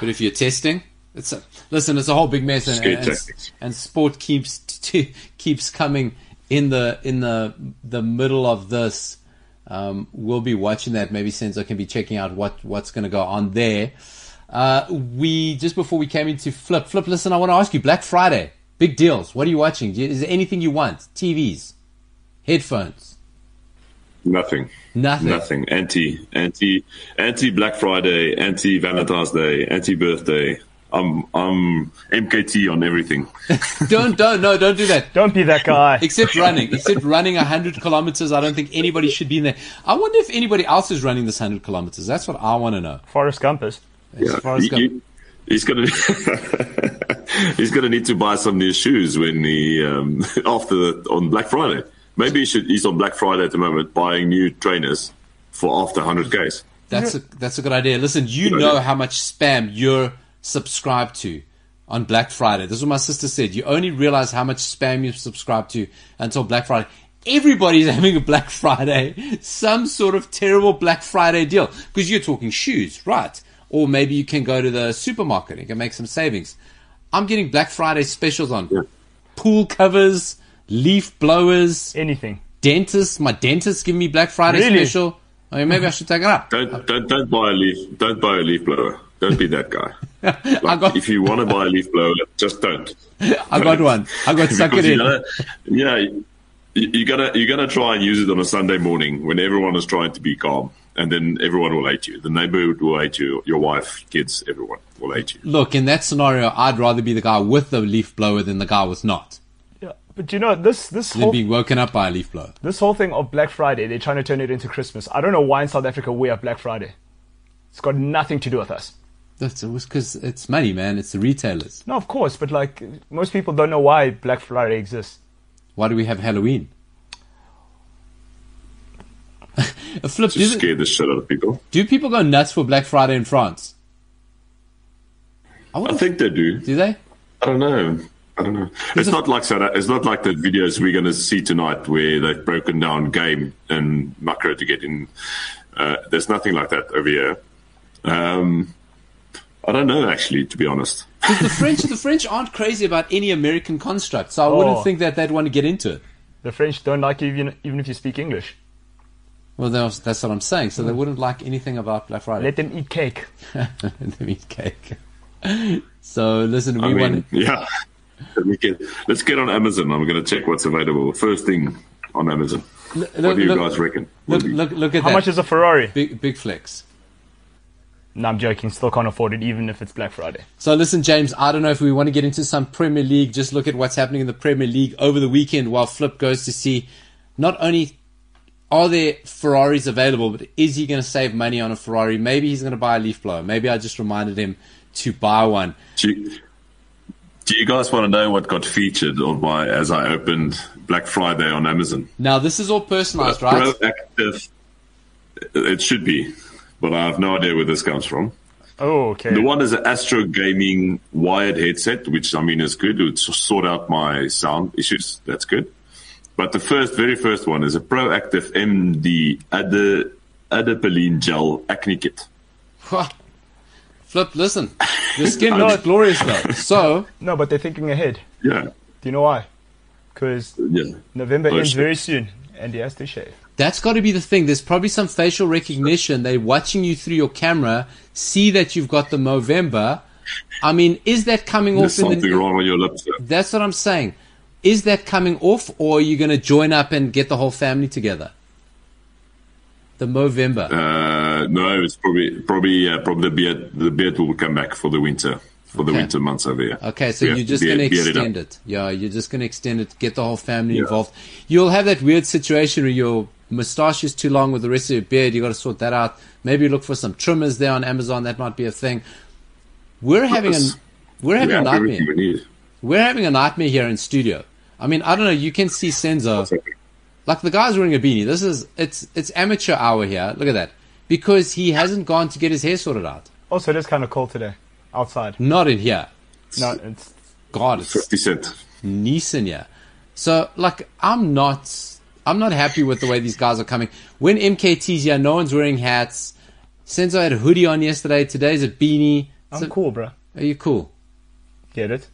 But if you're testing, it's a, listen. It's a whole big mess, and, Scare and, and sport keeps t- keeps coming in the in the the middle of this. Um, we'll be watching that. Maybe Senzo can be checking out what what's going to go on there. Uh, we just before we came into Flip Flip. Listen, I want to ask you. Black Friday, big deals. What are you watching? Is there anything you want? TVs, headphones, Nothing. nothing. Nothing. Anti, anti, anti Black Friday, anti Valentine's Day, anti birthday. I'm, I'm MKT on everything. [laughs] Don't don't no don't do that. don't be that guy. [laughs] Except running. Except running 100 kilometers. I don't think anybody should be in there. I wonder if anybody else is running this 100 kilometers. That's what I want to know. Forrest Gumpus. As far as He- go- he- he's gonna, [laughs] he's gonna need to buy some new shoes when he um, after the, on Black Friday. Maybe he should. He's on Black Friday at the moment, buying new trainers for after 100 k's. that's a, that's a good idea. Listen, you Good know idea. how much spam you're subscribed to on Black Friday. This is what my sister said. You only realize how much spam you subscribe to until Black Friday. Everybody's [laughs] having a Black Friday, some sort of terrible Black Friday deal. Because you're talking shoes, right? Or maybe you can go to the supermarket and can make some savings. I'm getting Black Friday specials on Yeah. pool covers, leaf blowers, Anything. dentists. My dentist give me Black Friday Really? special. I mean, maybe I should take it up. Don't don't don't buy a leaf. Don't buy a leaf blower. Don't be that guy. [laughs] Like, got- if you want to buy a leaf blower, just don't. [laughs] I got one. I got [laughs] suck Because it you in. gotta, yeah, you, you gotta you gotta try and use it on a Sunday morning when everyone is trying to be calm, and then everyone will hate you. The neighborhood will hate you. Your wife, kids, everyone will hate you. Look, in that scenario, I'd rather be the guy with the leaf blower than the guy with not. Yeah, but you know this this Than whole being woken up by a leaf blower. this whole thing of Black Friday, they're trying to turn it into Christmas. I don't know why in South Africa we have Black Friday. It's got nothing to do with us. That's it was because it's money, man. It's the retailers. No, of course, but like most people don't know why Black Friday exists. Why do we have Halloween? [laughs] a flip. To Do, scare the shit out of people. do people go nuts for Black Friday in France? I I wonder. think they do. do they? I don't know. I don't know. It's not like South, It's not like the videos we're going to see tonight where they've broken down Game and Makro to get in. Uh, there's nothing like that over here. Um, I don't know actually, to be honest. The [laughs] French, the French aren't crazy about any American construct, so I wouldn't Oh. think that they'd want to get into it. The French don't like you even even if you speak English. Well, that's, that's what I'm saying. So they wouldn't like anything about Black Friday. Let them eat cake. [laughs] the meat cake. [laughs] So listen, we I mean, want. yeah. We get, let's get on Amazon. I'm going to check what's available. First thing on Amazon. Look, what do you look, guys reckon? look, look, look at How that. much is a Ferrari? big, big flex. No, I'm joking. Still can't afford it, even if it's Black Friday. So listen, James, I don't know if we want to get into some Premier League. Just look at what's happening in the Premier League over the weekend while Flip goes to see not only are there Ferraris available, but is he going to save money on a Ferrari? Maybe he's going to buy a leaf blower. Maybe I just reminded him to buy one. Do you, do you guys want to know what got featured on my as I opened Black Friday on Amazon? Now this is all personalized, right? Proactive. It should be, but I have no idea where this comes from. Oh, okay. The one is an Astro Gaming wired headset, which I mean is good. It would sort out my sound issues. That's good. But the first, very first one is a Proactiv MD Ade, Adapalene Gel Acne Kit. Flip, listen, your [laughs] skin looks glorious though. So No, but they're thinking ahead. Yeah, Do you know why? Because yeah. November Oh, ends shit. very soon, and he has to shave. That's got to be the thing. There's probably some facial recognition. They're watching you through your camera, see that you've got the Movember. I mean, is that coming There's off in something the? wrong on your lips. there. That's what I'm saying. Is that coming off, or are you going to join up and get the whole family together? The Movember. Uh, no, it's probably probably uh, probably the beard. The beard will come back for the winter for the Okay. winter months over here. Okay, so Yeah, you're just going to beard it extend it. Yeah, you're just going to extend it, get the whole family Yeah. involved. You'll have that weird situation where your moustache is too long with the rest of your beard. you got to sort that out. Maybe look for some trimmers there on Amazon. That might be a thing. We're having a we're having We a nightmare. We we're having a nightmare here in studio. I mean, I don't know. You can see Senzo. Like the guy's wearing a beanie. This is it's it's amateur hour here. Look at that. Because he hasn't gone to get his hair sorted out. Also, it is kind of cold today outside. Not in here. No, it's God, it's Fifty cent. Nice in here. So like I'm not I'm not happy with the way these guys are coming. When MKT's here, no one's wearing hats. Senzo had a hoodie on yesterday. Today's a beanie. I'm So- cool, bro. Are you cool? Get it?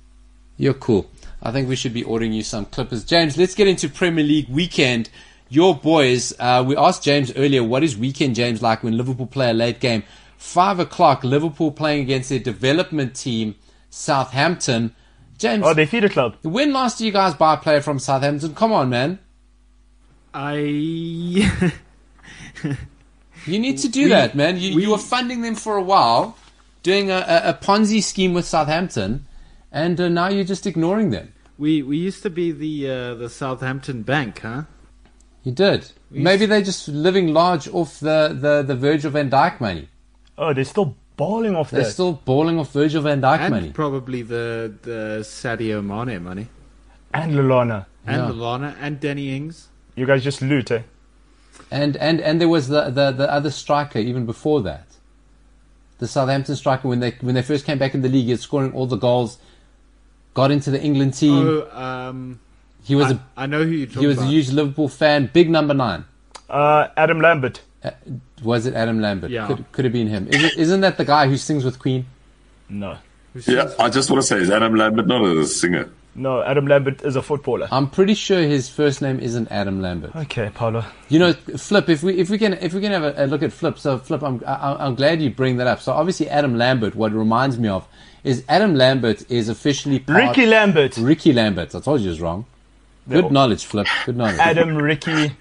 You're cool. I think we should be ordering you some clippers. James, let's get into Premier League weekend. Your boys, uh, we asked James earlier, what is weekend James like when Liverpool play a late game? Five o'clock, Liverpool playing against their development team, Southampton. James, Oh, they feed a club. when last did you guys buy a player from Southampton? Come on, man. I [laughs] You need to do We- that, man. You, we- you were funding them for a while, doing a, a, a Ponzi scheme with Southampton, and uh, now you're just ignoring them. We we used to be the uh, the Southampton Bank, huh? You did. Maybe they're just living large off the, the, the Virgil van Dijk money. Oh, they're still balling off They're that. still balling off Virgil van Dijk And money. probably the the Sadio Mane money, and Lallana. and Yeah. Lallana and Danny Ings. You guys just loot, eh? And, and, and there was the, the, the other striker even before that. The Southampton striker, when they, when they first came back in the league, he was scoring all the goals, got into the England team. Oh, um, he was, I, a, I know who you're talking he was a huge Liverpool fan, big number nine. Uh, Adam Lambert. Uh, was it Adam Lambert? Yeah. Could, could have been him. Is it, isn't that the guy who sings with Queen? No. Yeah, I just want to say, is Adam Lambert not a singer? No, Adam Lambert is a footballer. I'm pretty sure his first name isn't Adam Lambert. Okay, Paulo. You know, Flip. If we if we can if we can have a, a look at Flip. So Flip, I'm I, I'm glad you bring that up. So obviously Adam Lambert. What it reminds me of is Adam Lambert is officially part, Ricky Lambert. Ricky Lambert. I told you it was wrong. Good No. knowledge, Flip. Good knowledge. Adam Ricky.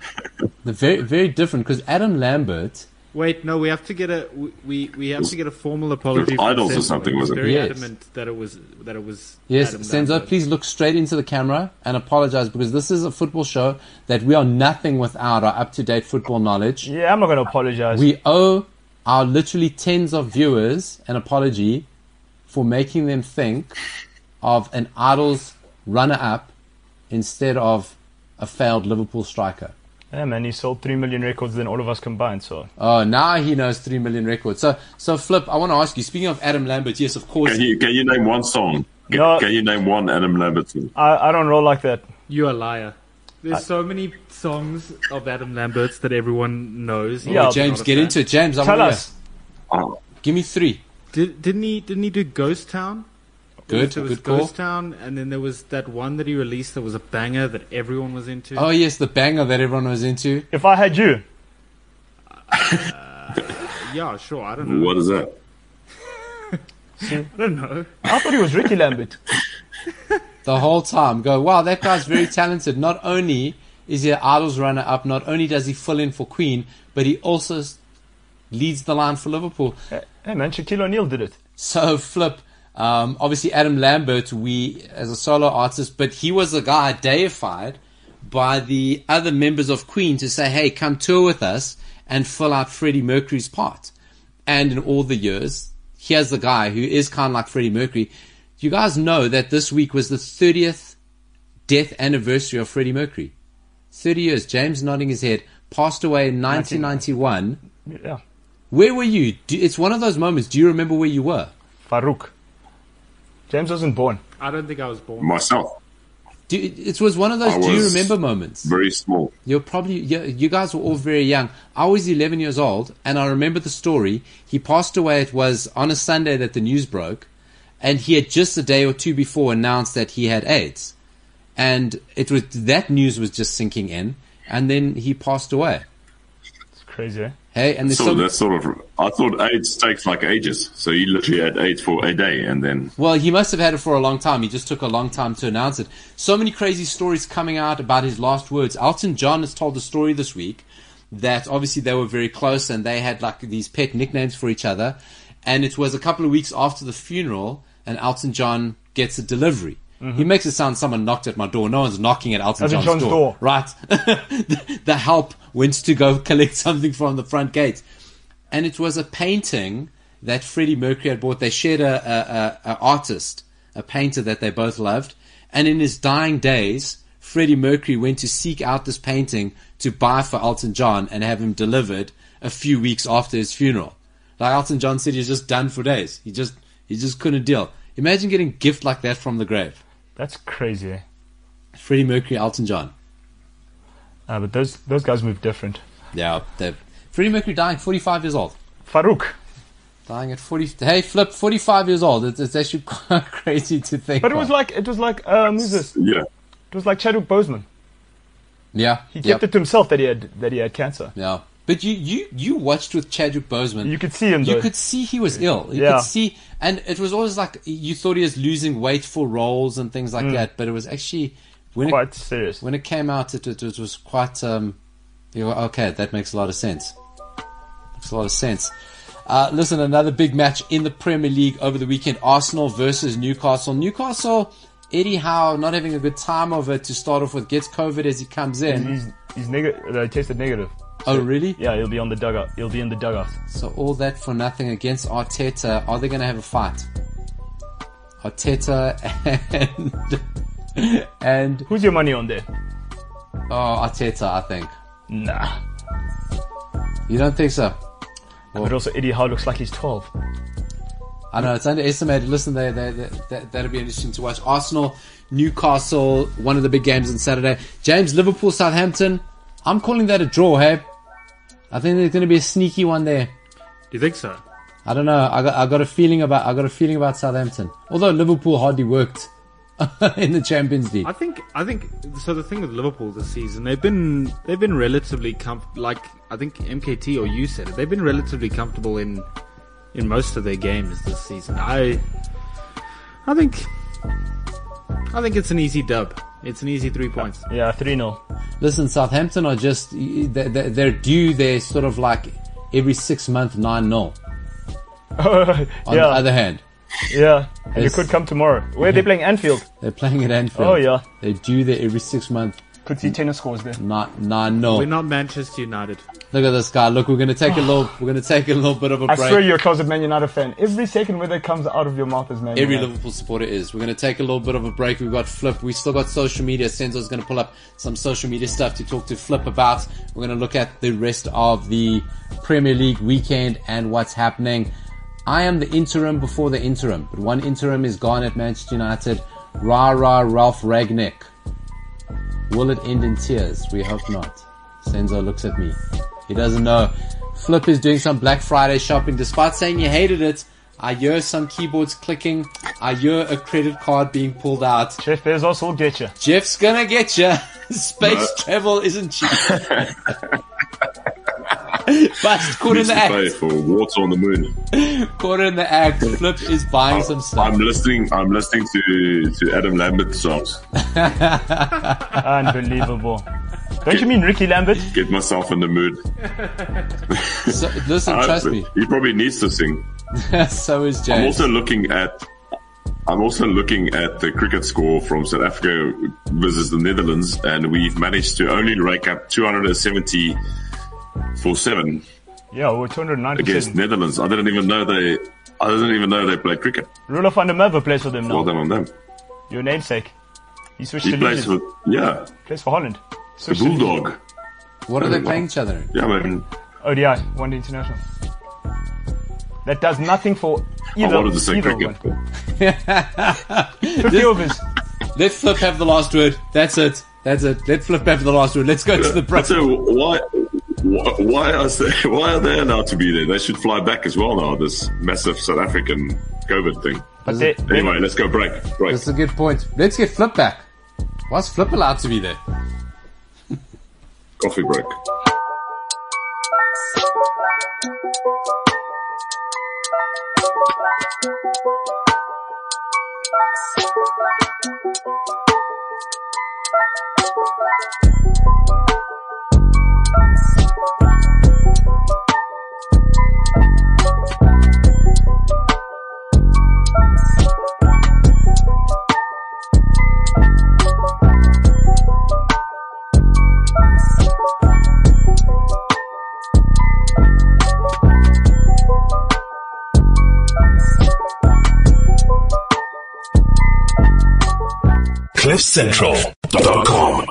The very very different because Adam Lambert. Wait, no, we have to get a we we, we have to get a formal apology. from Idols or something, was was it? very Yes. adamant that it was that it was. Yes, Adam Senzo, Lambert. please look straight into the camera and apologize because this is a football show that we are nothing without our up to date football knowledge. Yeah, I'm not going to apologize. We owe our literally tens of viewers an apology for making them think of an Idols runner up instead of a failed Liverpool striker. yeah, man, he sold 3 million records than all of us combined, so. Oh, now he knows 3 million records. So, so Flip, I want to ask you, speaking of Adam Lambert, yes, of course. Can you can you name one song? Can, No. can you name one Adam Lambert song? I, I don't roll like that. You're a liar. There's so many songs of Adam Lambert's that everyone knows. Yeah, Oh, James, get fan. into it. James, I Tell us. Oh, Give me three. Did, didn't he? Didn't he do Ghost Town? Good, There was good call. Ghost Town, and then there was that one that he released that was a banger that everyone was into. Oh, yes, the banger that everyone was into. If I had you, uh, yeah, sure. I don't know. what is that? I don't know. I thought he was Ricky Lambert. the whole time. Go, wow, that guy's very talented. Not only is he an Idols runner up, not only does he fill in for Queen, but he also leads the line for Liverpool. Uh, Hey man, Shaquille O'Neal did it. So flip. Um, obviously, Adam Lambert, we as a solo artist, but he was a guy deified by the other members of Queen to say, "Hey, come tour with us and fill out Freddie Mercury's part." And in all the years, here's the guy who is kind of like Freddie Mercury. You guys know that this week was the 30th death anniversary of Freddie Mercury. 30 years. James nodding his head. Passed away in 1991. Yeah. Where were you? Do, it's one of those moments. Do you remember where you were? Farouk. James wasn't born. I don't think I was born. Myself, Do, it was one of those I do you remember moments. very small. You're probably you, you guys were all very young. I was 11 years old, and I remember the story. He passed away. It was on a Sunday that the news broke, and he had just a day or two before announced that he had AIDS, and it was that news was just sinking in, and then he passed away. It's crazy, eh? Hey, and there's So some, that's sort of. I thought AIDS takes like ages. So he literally had AIDS for a day, and then Well, he must have had it for a long time. He just took a long time to announce it. So many crazy stories coming out about his last words. Elton John has told the story this week that obviously they were very close and they had like these pet nicknames for each other. And it was a couple of weeks after the funeral, and Elton John gets a delivery. He makes it sound someone knocked at my door. No one's knocking at Elton, Elton John's, John's door. door. Right. [laughs] the, the help went to go [laughs] collect something from the front gate and it was a painting that Freddie Mercury had bought. They shared a, a, a, a artist, a painter that they both loved, and in his dying days, Freddie Mercury went to seek out this painting to buy for Elton John and have him delivered a few weeks after his funeral. Like Elton John said, he's just done for days. He just he just couldn't deal. Imagine getting a gift like that from the grave. That's crazy, eh? Freddie Mercury, Elton John. Ah, but those those guys move different. Yeah, Freddie Mercury dying 45 years old. Farouk. Dying at 40. Hey, Flip, 45 years old. It's, it's actually [laughs] quite crazy to think. But it was of. like it was like um who's this? yeah, It was like Chadwick Boseman. Yeah. He yep, kept it to himself that he had that he had cancer. Yeah. But you, you, you watched with Chadwick Boseman. You could see him You could see he was ill. You Yeah. could see, and it was always like you thought he was losing weight for roles and things Mm. like that. But it was actually when it, quite serious. when it came out, it, it, it was quite. Um, you were, okay, that makes a lot of sense. Makes a lot of sense. Uh, listen, another big match in the Premier League over the weekend: Arsenal versus Newcastle. Newcastle, Eddie Howe not having a good time of it to start off with. Gets COVID as he comes in. He's he's negative. Uh, tested negative. Oh, really? Yeah, he'll be on the dugout. He'll be in the dugout. So all that for nothing against Arteta. Are they going to have a fight? Arteta [laughs] and [laughs] and Who's your money on there? oh Arteta, I think. Nah. You don't think so? But also Eddie Howe looks like he's 12. I know it's underestimated. Listen, they, they, they, that, that'll be interesting to watch. Arsenal, Newcastle, one of the big games on Saturday. James, Liverpool, Southampton. I'm calling that a draw. Hey, I think there's going to be a sneaky one there. Do you think so? I don't know. I got I got a feeling about I got a feeling about Southampton. Although Liverpool hardly worked [laughs] in the Champions League. I think I think so. The thing with Liverpool this season, they've been they've been relatively com- like I think MKT or you said it. They've been relatively comfortable in in most of their games this season. I I think I think it's an easy dub. It's an easy three points. Yeah, 3 0. Listen, Southampton are just they're, they're they're due. They're sort of like every six month nine 0 [laughs] On the other hand, yeah. And it Yes. could come tomorrow. Where are they [laughs] playing? Anfield. they're playing at Anfield. Oh, yeah. They do that every six months. Could see tennis scores there. nine nine 0 We're not Manchester United. Look at this guy. Look, we're gonna take a little. [sighs] We're gonna take a little bit of a I break. swear you're a closet Man United fan. Every second word that comes out of your mouth is Man Every United. Liverpool supporter is. We're going to take a little bit of a break. We've got Flip. We still got social media. Senzo's going to pull up some social media stuff to talk to Flip about. We're going to look at the rest of the Premier League weekend and what's happening. I am the interim before the interim, but one interim is gone at Manchester United. Rah rah Ralf Rangnick. Will it end in tears? We hope not. Senzo looks at me. He doesn't know. Flip is doing some Black Friday shopping. Despite saying you hated it, I hear some keyboards clicking. I hear a credit card being pulled out. Jeff Bezos will get you. Jeff's gonna get you. [laughs] Space travel isn't cheap. [laughs] Bust caught in the to act. for water on the moon. Caught in the act. Flip is buying some stuff. I'm listening. I'm listening to to Adam Lambert songs. [laughs] Unbelievable. Don't you mean Ricky Lambert? Get myself in the mood. So, listen, Uh, trust me. He probably needs to sing. [laughs] so is I'm also looking at. I'm also looking at the cricket score from South Africa versus the Netherlands, and we've managed to only rake up 270 for seven Yeah, we're 297. against Netherlands. I didn't even know they. I didn't even know they played cricket. Roelof van der Merwe plays for them now. Well done on them. Your namesake. He switched He to plays Legion. for yeah, plays for Holland. the Switched to Legion. Bulldog. what are they playing each other in? Yeah, man. ODI, one day international. That does nothing for I either, wanted to say either cricket. one. but [laughs] 50 overs. Let Flip have the last word. That's it. That's it. Let Flip have the last word. Let's go to the break. So why, why, why are they, [laughs] why are they allowed to be there? They should fly back as well now. This massive South African COVID thing. But they, they, Anyway, let's go break. Break. That's a good point. Let's get Flip back. Why's Flip allowed to be there? Coffee break. CliffCentral.com.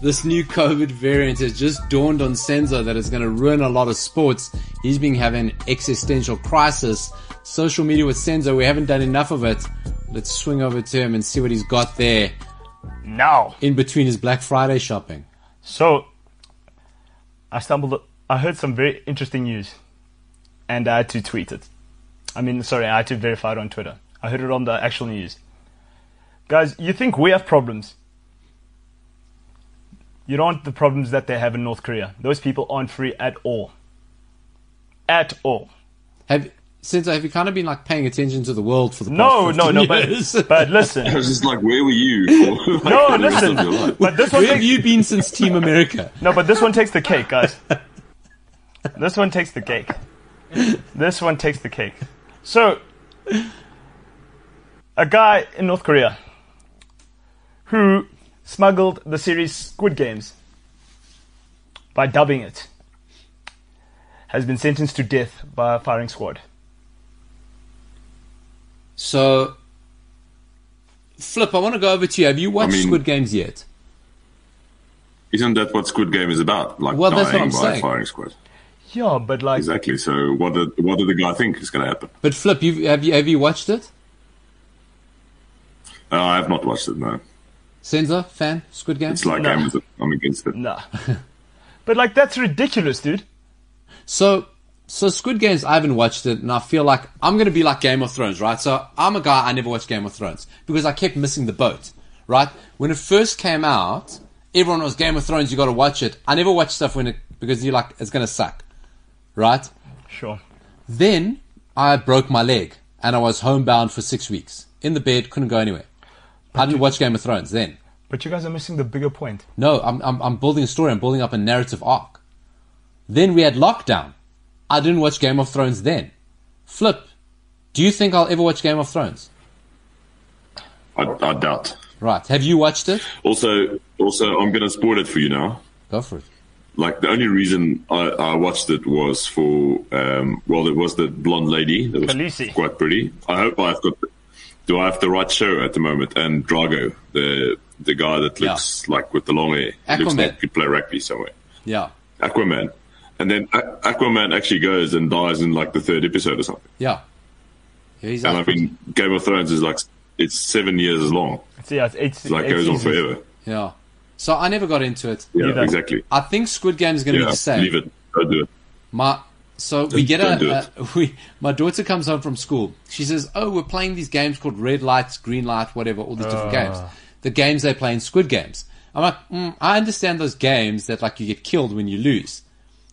This new COVID variant has just dawned on Senzo that it's going to ruin a lot of sports. He's been having existential crisis. Social media with Senzo, we haven't done enough of it. Let's swing over to him and see what he's got there now. in between his Black Friday shopping. So, I stumbled, I heard some very interesting news, and I had to tweet it. I mean, sorry, I had to verify it on Twitter. I heard it on the actual news. Guys, you think we have problems? You don't want the problems that they have in North Korea. Those people aren't free at all. At all. Have Senzo, have you kind of been like paying attention to the world for the No, past no, 15 no, but, years? but listen. [laughs] I was just like, where were you [laughs] like, No, the listen. of your life? But this one Where have you been since Team America? [laughs] no, but this one takes the cake, guys. This one takes the cake. This one takes the cake. So, a guy in North Korea who smuggled the series Squid Games by dubbing it has been sentenced to death by a firing squad. So, Flip, I want to go over to you. Have you watched mean- Squid Games yet? Isn't that what Squid Game is about? Like Well, that's what dying I'm by saying. a firing squad. Yeah, but like, Exactly. So what did what did the guy think is going to happen? But Flip, you've, have you have you watched it? Uh, I have not watched it. No, Senzo, fan, Squid Game? it's like No. I'm, I'm against it. nah. [laughs] but like, that's ridiculous, dude. So, so Squid Games, I haven't watched it, and I feel like I'm going to be like Game of Thrones, right? So I'm a guy I never watched Game of Thrones because I kept missing the boat, right? When it first came out, everyone was Game of Thrones. You got to watch it. I never watch stuff when it because you're like it's going to suck, right? Sure. Then I broke my leg and I was homebound for six weeks in the bed, couldn't go anywhere. I didn't watch Game of Thrones then. But you guys are missing the bigger point. No, I'm, I'm, I'm building a story. I'm building up a narrative arc. Then we had lockdown. I didn't watch Game of Thrones then. Flip, do you think I'll ever watch Game of Thrones? I, I doubt. Right. Have you watched it? Also, also, I'm going to spoil it for you now. Go for it. Like the only reason I, I watched it was for um, well, it was the blonde lady that was Khaleesi. quite pretty. I hope I've got. The, do I have the right show at the moment? And Drogo, the the guy that Yeah. looks like with the long hair, looks like he could play rugby somewhere. Yeah. Aquaman, and then A- Aquaman actually goes and dies in like the third episode or something. Yeah. yeah he's And I mean, Game of Thrones is like it's seven years long. So yeah, it's eight, It like eight goes on forever. yeah. So I never got into it. Yeah, Either. exactly. I think Squid Game is going to Yeah, be the same. leave it. Don't do it. My so we get don't a, it. a [laughs] we my daughter comes home from school. She says, "Oh, we're playing these games called red lights, green light, whatever, all these different games. The games they play in Squid Games." I'm like, mm, I understand those games that like you get killed when you lose,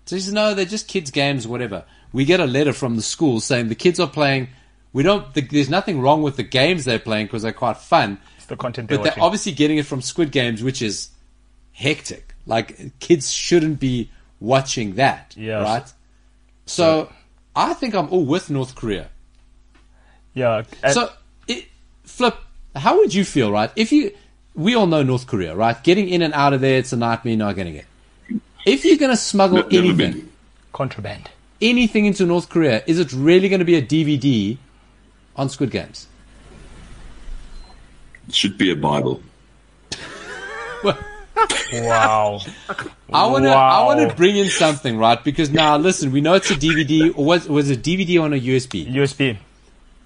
So he says, no, they're just kids' games, whatever. We get a letter from the school saying the kids are playing. We don't. The, there's nothing wrong with the games they're playing because they're quite fun. It's the content they're But they're watching. obviously getting it from Squid Games, which is hectic. Like kids shouldn't be watching that, Yeah. right? So I think I'm all with North Korea. yeah. and- So, it, Flip, how would you feel, right? If you, we all know North Korea, right? Getting in and out of there, it's a nightmare. Not getting it. If you're going to smuggle Never anything, contraband. anything into North Korea, is it really going to be a DVD on Squid Games? It should be a Bible. Well, Wow. I want to, I wanna bring in something, right? Because now, listen, we know it's a DVD, or was was it a DVD on a USB? USB.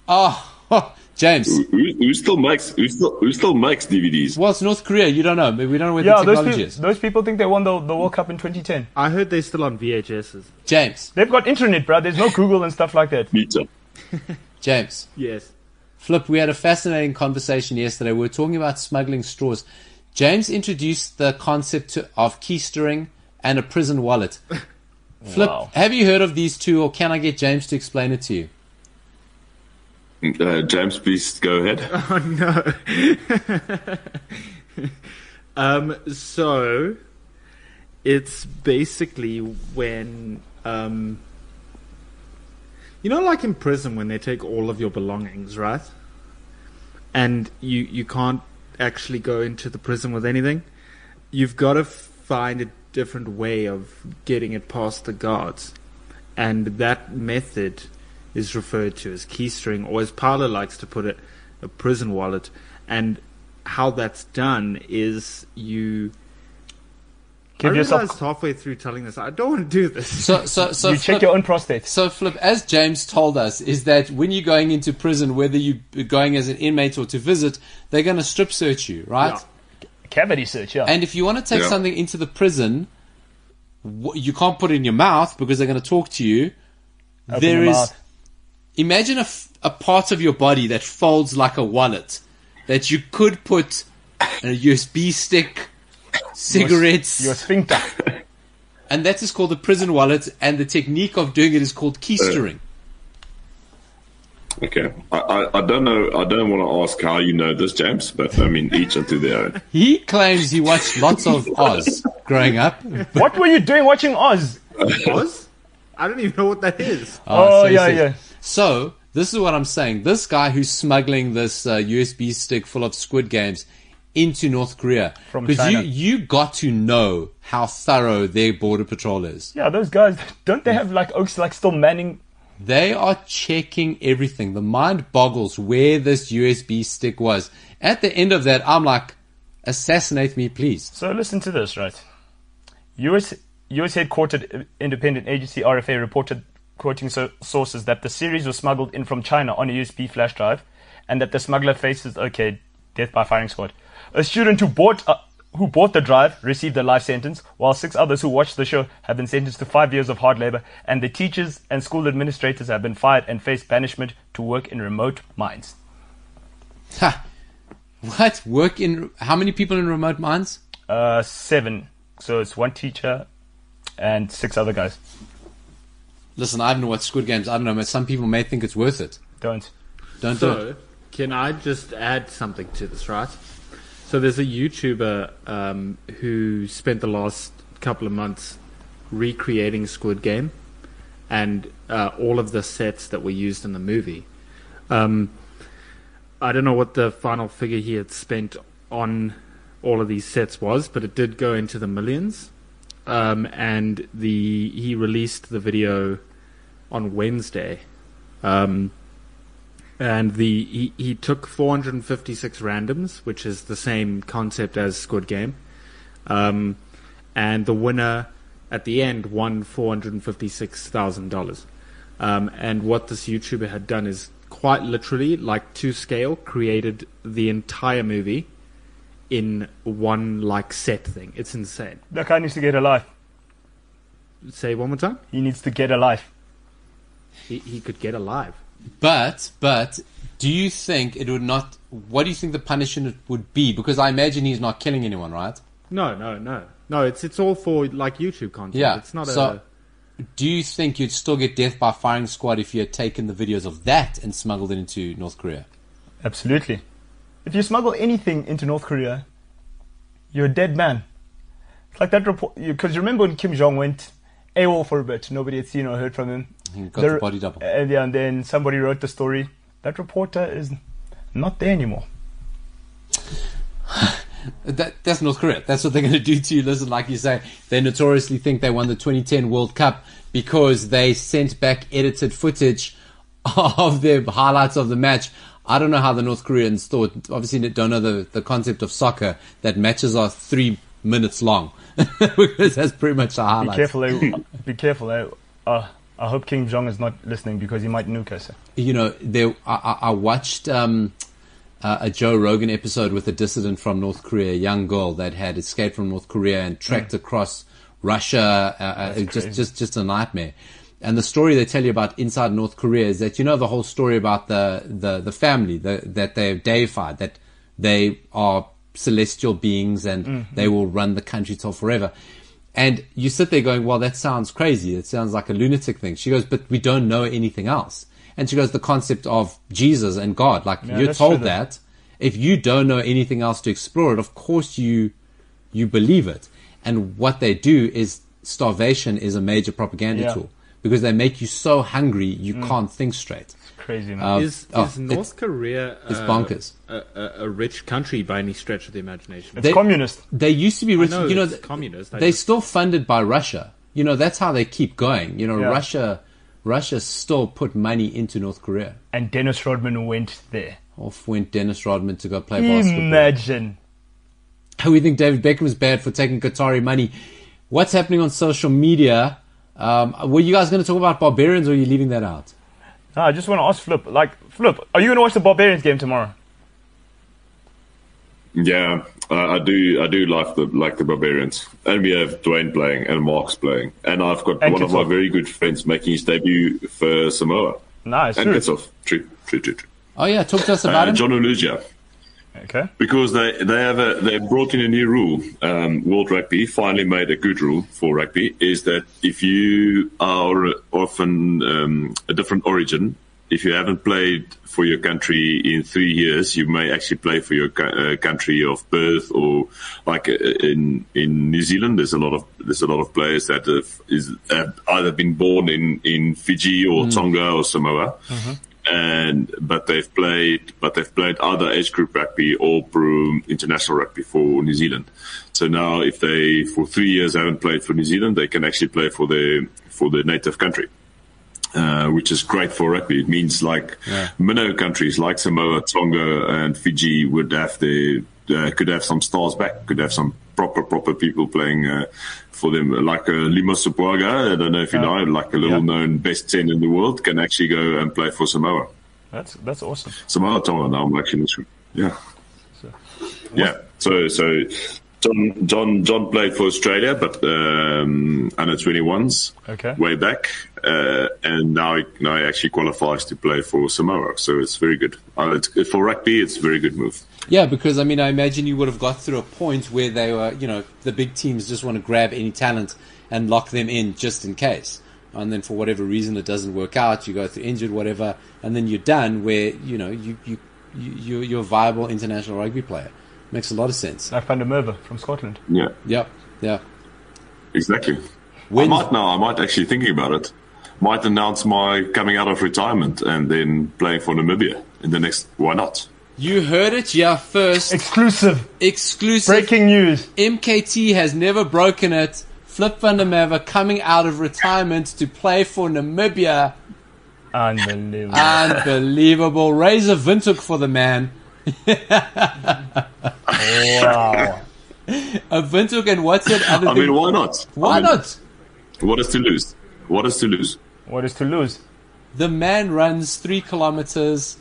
Oh, [laughs] James. Who, who still makes who still who still makes DVDs? Well, it's North Korea. You don't know. We don't know where Yeah, the those, technology people, is. those people think they won the, the World Cup in 2010. I heard they're still on VHSs. James, They've got internet, bro. There's no Google and stuff like that. Me too. [laughs] James. Yes. Flip, we had a fascinating conversation yesterday. We were talking about smuggling straws. James introduced the concept to, of keistering and a prison wallet. [laughs] Flip, Wow. have you heard of these two, or can I get James to explain it to you? Uh, James, please go ahead. [laughs] Oh [laughs] Um, so it's basically when um, you know, like in prison when they take all of your belongings, right? And you you can't actually go into the prison with anything. You've got to find a different way of getting it past the guards, and that method is referred to as keistering, or as Paolo likes to put it, a prison wallet. And how that's done is you. Give I yourself. realized halfway through telling this, I don't want to do this. So, so, so you Flip, check your own prostate. So, Flip, as James told us, is that when you're going into prison, whether you're going as an inmate or to visit, they're going to strip search you, right? Yeah. Cavity search, yeah. And if you want to take Yeah. something into the prison, you can't put it in your mouth because they're going to talk to you. Open there your is. mouth. Imagine a, f- a part of your body that folds like a wallet that you could put a USB stick, cigarettes, Your sphincter. and that is called the prison wallet. And the technique of doing it is called keistering. Okay, I, I, I don't know. I don't want to ask how you know this, James, but I mean each unto their own. He claims he watched lots of Oz growing up. [laughs] what were you doing watching Oz? Oz? I don't even know what that is. Oh, so yeah, says- yeah. So this is what I'm saying. This guy who's smuggling this uh, USB stick full of Squid Games into North Korea From because you China. you got to know how thorough their border patrol is. Yeah, those guys, [laughs] don't they have like Oaks like still manning? They are checking everything. The mind boggles where this USB stick was. At the end of that, I'm like, assassinate me, please. So listen to this, right? US US headquartered independent agency RFA reported, quoting so- sources, that the series was smuggled in from China on a USB flash drive, and that the smuggler faces okay death by firing squad. A student who bought uh, who bought the drive received a life sentence, while six others who watched the show have been sentenced to five years of hard labor, and the teachers and school administrators have been fired and face banishment to work in remote mines. Ha. What? Work in. How many people in remote mines? Uh, seven. So it's one teacher and six other guys. Listen, I haven't watched Squid Games. I don't know. but Some people may think it's worth it. Don't. Don't do it. So, can I just add something to this, right? So, there's a YouTuber um, who spent the last couple of months recreating Squid Game and uh, all of the sets that were used in the movie. Um, I don't know what the final figure he had spent on all of these sets was, but it did go into the millions. Um, and the he released the video on Wednesday. Um, and the he, he took 456 randoms, which is the same concept as Squid Game. Um, and the winner at the end won $456,000. Um, and what this YouTuber had done is quite literally, like to scale, created the entire movie in one like set thing. It's insane. That guy needs to get a life. Say one more time. He needs to get a life. He, he could get alive. But, but, do you think it would not? What do you think the punishment would be? Because I imagine he's not killing anyone, right? No, no, no, no. It's it's all for like YouTube content. Yeah. It's not so, a. do you think you'd still get death by firing squad if you had taken the videos of that and smuggled it into North Korea? Absolutely. If you smuggle anything into North Korea, you're a dead man. It's like that report. Because you, remember when Kim Jong went AWOL for a bit, nobody had seen or heard from him. He got the body double. And, yeah, and then somebody wrote the story. That reporter is not there anymore. [sighs] That, that's North Korea. That's what they're going to do to you. Listen, like you say, they notoriously think they won the 2010 World Cup because they sent back edited footage [laughs] of the highlights of the match. I don't know how the North Koreans thought. Obviously, they don't know the, the concept of soccer that matches are three minutes long [laughs] because that's pretty much the Be careful. eh? Be careful. eh? Uh, I hope Kim Jong is not listening because he might nuke us. you know, there I, I watched um, uh, a Joe Rogan episode with a dissident from North Korea, a young girl that had escaped from North Korea and trekked across Russia. Uh, uh, just, crazy. just, just a nightmare. And the story they tell you about inside North Korea is that you know the whole story about the the, the family the, that they're deified, that they are celestial beings and they will run the country till forever. And you sit there going, well, that sounds crazy. It sounds like a lunatic thing. She goes, but we don't know anything else. And she goes, the concept of Jesus and God, like Yeah, you're told true, that. If you don't know anything else to explore it, of course you, you believe it. And what they do is starvation is a major propaganda Yeah. Mm. tool because they make you so hungry you can't think straight. Crazy man. Um, Is, oh, is North Korea it's uh, bonkers. A, a, a rich country by any stretch of the imagination? it's they- communist. They used to be rich. know you know, it's th- communist. I They're just- still funded by Russia. You know, that's how they keep going. You know, Yeah. Russia, Russia still put money into North Korea. And Dennis Rodman went there. Off went Dennis Rodman to go play basketball. Imagine. we think David Beckham is bad for taking Qatari money. What's happening on social media? Um, were you guys going to talk about barbarians, or are you leaving that out? No, I just want to ask Flip. Like, Flip, are you going to watch the Barbarians game tomorrow? Yeah, I, I do. I do like the like the barbarians, and we have Dwayne playing and Mark's playing, and I've got And one of my very good friends making his debut for Samoa. Nice. And true. Kitsoff. True, true, true, true. Oh yeah, talk to us about Uh, him. John Oluja. Okay. because they they have a they brought in a new rule. Um, World Rugby finally made a good rule for rugby is that if you are often um, a different origin, if you haven't played for your country in three years, you may actually play for your co- uh, country of birth or like uh, in in New Zealand. There's a lot of there's a lot of players that have, is have either been born in in Fiji or Tonga or Samoa and but they've played but they've played other age group rugby or pro international rugby for New Zealand. So now if they for three years haven't played for New Zealand, they can actually play for the for the native country. Uh, which is great for rugby. It means like minnow countries like Samoa, Tonga, and Fiji would have the uh, could have some stars back. Could have some proper proper people playing uh, for them, like uh, Lima Sopoaga. I don't know if you know, like a little Yeah. known best ten in the world, can actually go and play for Samoa. That's that's awesome. Samoa Tonga now. I'm actually. Yeah. Yeah. So so John John John played for Australia, but um, under 21s Okay. way back, uh, and now he, now he actually qualifies to play for Samoa. So it's very good. Uh, it's, for rugby, it's a very good move. Yeah, because I mean, I imagine you would have got through a point where they were, you know, the big teams just want to grab any talent and lock them in just in case. And then for whatever reason it doesn't work out, you go through injured, whatever, and then you're done. Where you know you you you you're- you're a viable international rugby player. Makes a lot of sense. Like Van der Merwe from Scotland. Yeah, Yep. Yeah. exactly. When- I might now. I might actually thinking about it. Might announce my coming out of retirement and then playing for Namibia in the next. Why not? You heard it, yeah. First Exclusive. exclusive. Breaking news. MKT has never broken it. Flip van der Merwe coming out of retirement to play for Namibia. Unbelievable. Unbelievable. Razor Windhoek for the man. wow. [laughs] A Windhoek and what's it? Other I thing- mean, why not? Why I mean, not? What is to lose? What is to lose? What is to lose? The man runs three kilometers,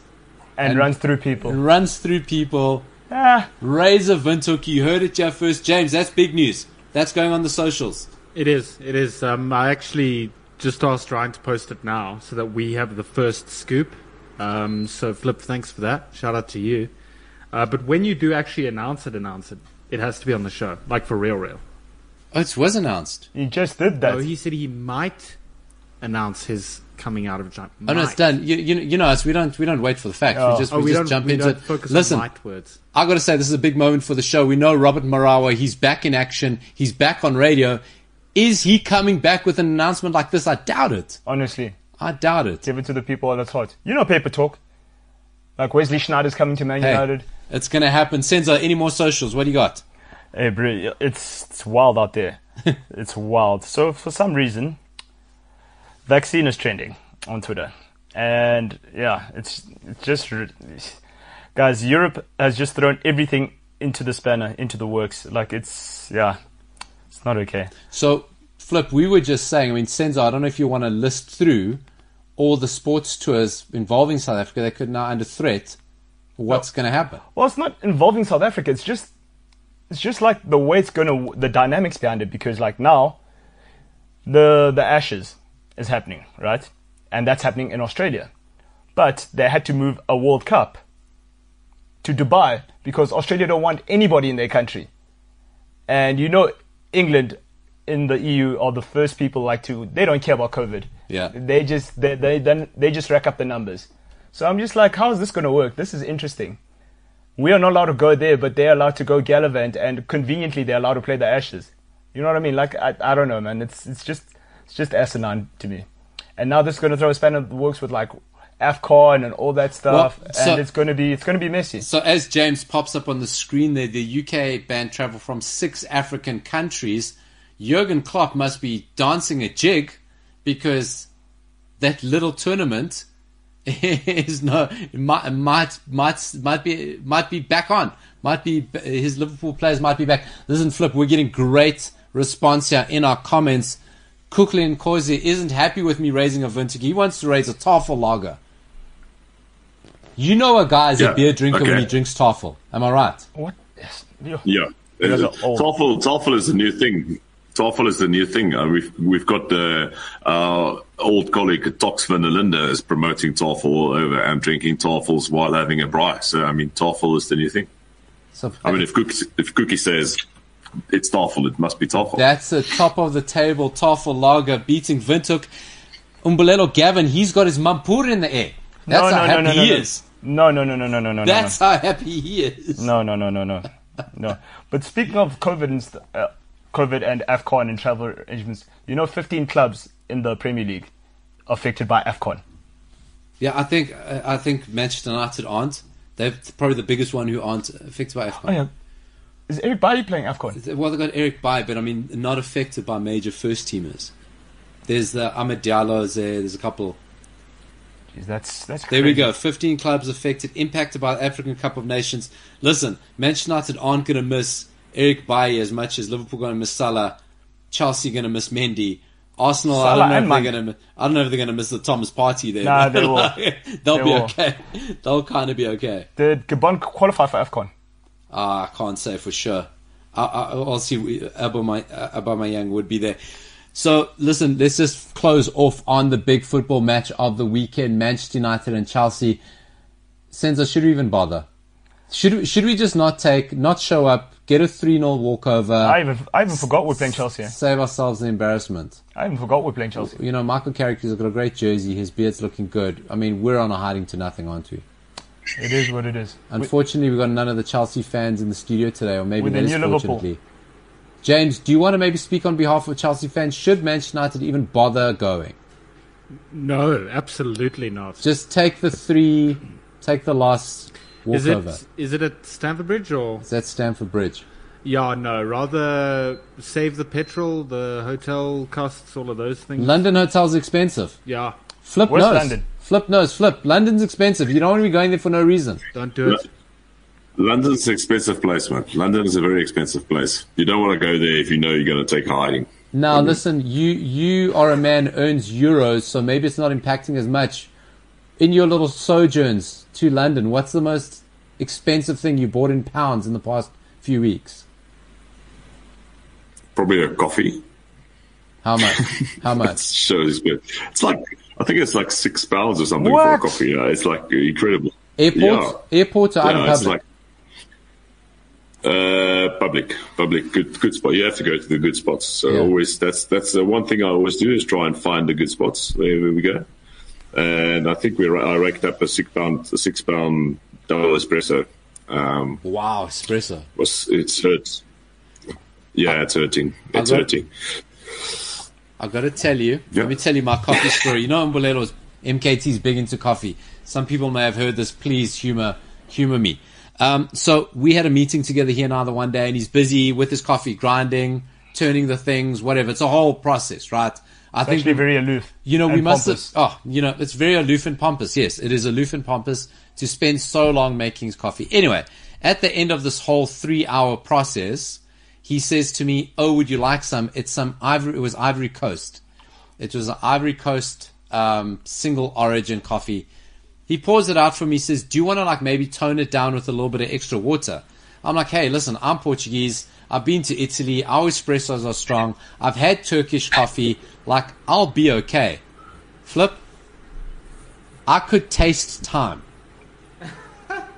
And, And- runs through people. runs through people. Ah, Razor Windhoek, you heard it here first. James, that's big news. That's going on the socials. It is. It is. Um, I actually just asked Ryan to post it now so that we have the first scoop. Um, so, Flip, thanks for that. Shout out to you. Uh, but when you do actually announce it, announce it. It has to be on the show, like for real, real. Oh, it was announced. he just did that. Oh, he said he might announce his coming out of China. Oh no, it's done. You, you, you know us. We don't we don't wait for the facts. Oh. We just Oh, we, we just jump we into don't it. focus Listen, on light words. I got to say this is a big moment for the show. We know Robert Marawa. He's back in action. He's back on radio. Is he coming back with an announcement like this? I doubt it. Honestly, I doubt it. give it to the people that's hot. You know paper talk. Like Wesley Sneijder's coming to Man Hey, United. it's going to happen. Senzo, any more socials? What do you got? Hey, bro, it's it's wild out there. [laughs] it's wild. So for some reason, vaccine is trending on Twitter, and yeah, it's it's just guys. Europe has just thrown everything into the spanner, into the works. Like it's yeah, it's not okay. So, Flip, we were just saying, I mean, Senzo, I don't know if you want to list through all the sports tours involving South Africa that could now under threat. What's oh. going to happen? Well, it's not involving South Africa. It's just, it's just like the way it's gonna, the dynamics behind it. Because like now, the the Ashes is happening, right? And that's happening in Australia, but they had to move a World Cup to Dubai because Australia don't want anybody in their country. And you know, England in the EU are the first people like to. They don't care about COVID. Yeah. They just they they then they just rack up the numbers. So I'm just like, how is this going to work? This is interesting. We are not allowed to go there, but they're allowed to go gallivant, and conveniently they're allowed to play the Ashes. You know what I mean? Like I, I don't know, man. It's it's just it's just asinine to me. And now this is going to throw a spanner in the works with like Afcon and all that stuff, Well, so- and it's going to be it's going to be messy. So, as James pops up on the screen there, the UK banned travel from six African countries. Jurgen Klopp must be dancing a jig because that little tournament [laughs] is no might might might might be might be back on. Might be his Liverpool players might be back. Listen, Flip, we're getting great response here in our comments. Kuklin Kozi isn't happy with me raising a Vintage. He wants to raise a Tafel lager. You know a guy is a beer drinker when he drinks Tafel. Am I right? What? Yes. Yeah, guys Uh, are old. Tafel Tafel is the new thing. Tafel is the new thing. Uh, we've we've got the our old colleague Tox van der Linde is promoting Tafel all over and drinking Tafels while having a braai. So I mean, Tafel is the new thing. So I mean, if Cookie if Cookie says it's Tafel, it must be Tafel. That's a top of the table Tafel lager beating Windhoek. Umbulelo Gavin, he's got his mampoer in the air. That's no, how no, happy no, no, he no, is. No, no, no, no, no, no, no, That's no. how happy he is. No, no, no, no, no, no. But speaking of COVID and st- uh, COVID and Afcon and travel arrangements, you know, 15 clubs in the Premier League affected by Afcon. Yeah, I think I think Manchester United aren't. They're probably the biggest one who aren't affected by AFCON. Oh yeah, is Eric Bailly playing Afcon? Well, they've got Eric Bailly, but I mean, not affected by major first teamers. There's the Amad Diallo's there. There's a couple. Jeez, that's that's. There we go. 15 clubs affected, impacted by the African Cup of Nations. Listen, Manchester United aren't going to miss Eric Bailly as much as Liverpool going to miss Salah. Chelsea going to miss Mendy. Arsenal, I don't know if they're going to. I don't know if they're going to miss the Thomas Partey there. Nah, they will. [laughs] they'll They be will. okay. [laughs] They'll kind of be okay. Did Gabon qualify for Afcon? Ah, I can't say for sure. I, I, I'll see. Aubameyang would be there. So listen, let's just close off on the big football match of the weekend: Manchester United and Chelsea. Senzo, should we even bother? Should we, should we just not take, not show up, get a three 0 walkover, I even I even forgot we're playing Chelsea. save ourselves the embarrassment? I even forgot we're playing Chelsea. You know, Michael Carrick's got a great jersey. His beard's looking good. I mean, we're on a hiding to nothing, aren't we? It is what it is. Unfortunately, we've got none of the Chelsea fans in the studio today, or maybe With the that is new Liverpool. fortunately. James, do you want to maybe speak on behalf of Chelsea fans? Should Manchester United even bother going? No, absolutely not. Just take the three, take the last walk Is it over. is it at Stamford Bridge or? Is that Stamford Bridge? Yeah, no. Rather save the petrol, the hotel costs, all of those things. London hotels expensive. Yeah, Flip Where's knows. London? Flip knows. Flip. London's expensive. You don't want to be going there for no reason. don't do it. London's an expensive place, man. London is a very expensive place. You don't want to go there if you know you're going to take hiding. Now, listen, you you are a man earns euros, so maybe it's not impacting as much. In your little sojourns to London, what's the most expensive thing you bought in pounds in the past few weeks? Probably a coffee. How much? How [laughs] much? much? shows good. It's like I think it's like six pounds or something for a coffee. Yeah, it's like incredible. Airport, Yeah. airport or out in Yeah, it's public? like Uh, public, public, good, good spot. You have to go to the good spots. So Yeah. always, that's that's the one thing I always do is try and find the good spots wherever we go. And I think we ra- I raked up a six pound, a six pound double espresso. Um, Wow, espresso. was it's hurt. Yeah, it's hurting. It's got- hurting. I've got to tell you, Yeah. let me tell you my coffee story. You know, Mbulelo's MKT's big into coffee. Some people may have heard this. Please humor, humor me. Um, so we had a meeting together here now the one day and he's busy with his coffee, grinding, turning the things, whatever. It's a whole process, right? I think Actually, very aloof. you know, we and must have, oh, you know, it's very aloof and pompous. Yes, it is aloof and pompous to spend so long making his coffee. Anyway, at the end of this whole three hour process, he says to me, Oh, would you like some? It's some Ivory, it was Ivory Coast. It was an Ivory Coast, um, single origin coffee. He pours it out for me, says, Do you want to like maybe tone it down with a little bit of extra water? I'm like, Hey, listen, I'm Portuguese. I've been to Italy. Our espressos are strong. I've had Turkish coffee. Like, I'll be okay. Flip, I could taste time.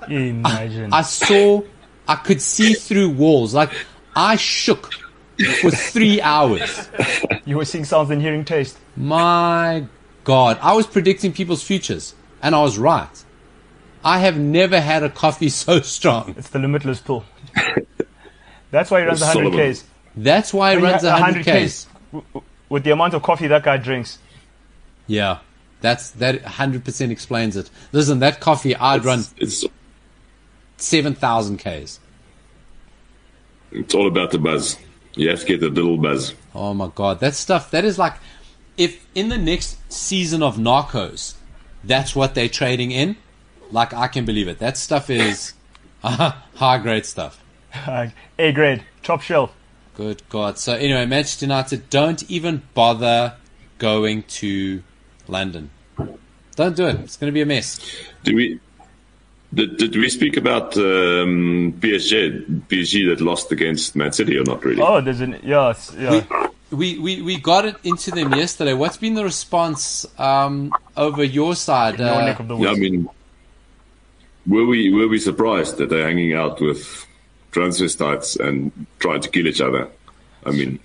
Imagine. I saw, I could see through walls. Like, I shook for three hours. you were seeing sounds and hearing taste. My God. I was predicting people's futures, and I was right. I have never had a coffee [laughs] so strong. It's the limitless pool. That's why he runs Solomon. 100 Ks. That's why he When runs ha- 100 Ks. w- w- With the amount of coffee that guy drinks. Yeah. That's, that 100% explains it. Listen, that coffee, I'd run It's 7,000 Ks. It's all about the buzz. You have to get the little buzz. Oh my god, that stuff that is like if in the next season of Narcos, that's what they're trading in, like I can believe it. That stuff is [laughs] high grade stuff. [laughs] A grade. Top shelf. Good God. So anyway, Manchester United don't even bother going to London. Don't do it. It's going to be a mess. Do we? Did, did we speak about um, PSG? PSG that lost against Man City or not really? Oh, there's an. yes, yeah. We, we, we got it into them yesterday. What's been the response um, over your side? no Uh, neck of the Yeah, I mean, were we were we surprised that they're hanging out with transvestites and trying to kill each other? I mean,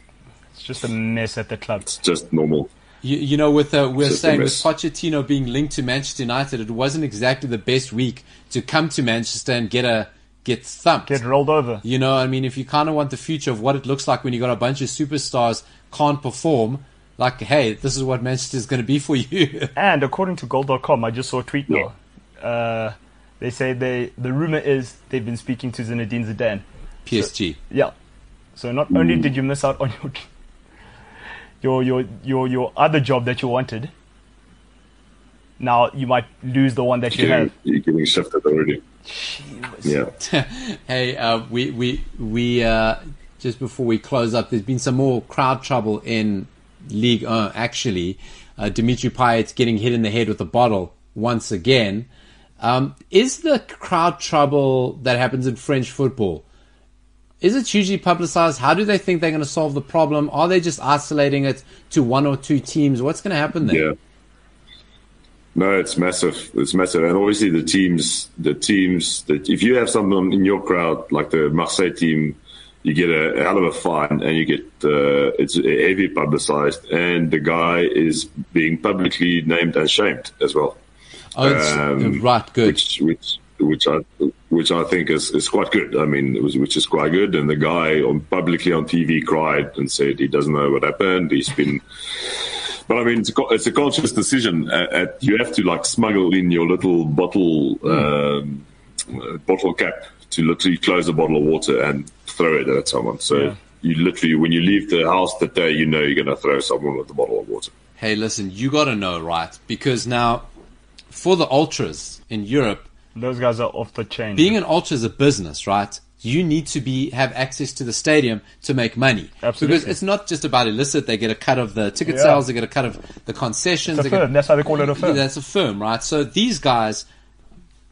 It's just a mess at the club. it's just normal. You, you know, with uh, we're Just saying with mess. Pochettino being linked to Manchester United, it wasn't exactly the best week to come to Manchester and get a get thumped. Get rolled over. you know, I mean, if you kind of want the future of what it looks like when you got a bunch of superstars can't perform, like, hey, this is what Manchester is going to be for you. [laughs] And according to Goal.com, I just saw a tweet now. Uh, they say they the rumor is they've been speaking to Zinedine Zidane. PSG. Yeah. So not only did you miss out on your [laughs] your your your your other job that you wanted, now you might lose the one that you Getting, have. you're getting shifted already. Yeah. [laughs] hey, uh, we we we uh, just before we close up, there's been some more crowd trouble in League. Uh, actually, uh, Dimitri Payet getting hit in the head with a bottle once again. Um, is the crowd trouble that happens in French football? Is it hugely publicized? How do they think they're going to solve the problem? Are they just isolating it to one or two teams? What's going to happen there? Yeah. No, it's massive. It's massive, and obviously the teams, the teams that if you have someone in your crowd like the Marseille team, you get a, a hell of a fine, and you get uh, it's heavy publicized, and the guy is being publicly named and shamed as well. Oh, it's, Um, right, good. which which which I which I think is, is quite good. I mean, it was which is quite good. And the guy on publicly on TV cried and said he doesn't know what happened. He's been, but I mean, it's a, it's a conscious decision. At, at, you have to like smuggle in your little bottle um, uh, bottle cap to literally close a bottle of water and throw it at someone. So. Yeah. You literally, when you leave the house that day, you know you're going to throw someone with a bottle of water. Hey, listen, you got to know, right? Because now, for the ultras in Europe, Those guys are off the chain. being an ultra is a business, right? You need to be have access to the stadium to make money. Absolutely. Because it's not just about illicit. They get a cut of the ticket Yeah. sales. They get a cut of the concessions. it's a they get- That's how they call it a firm. that's a firm, right? So these guys,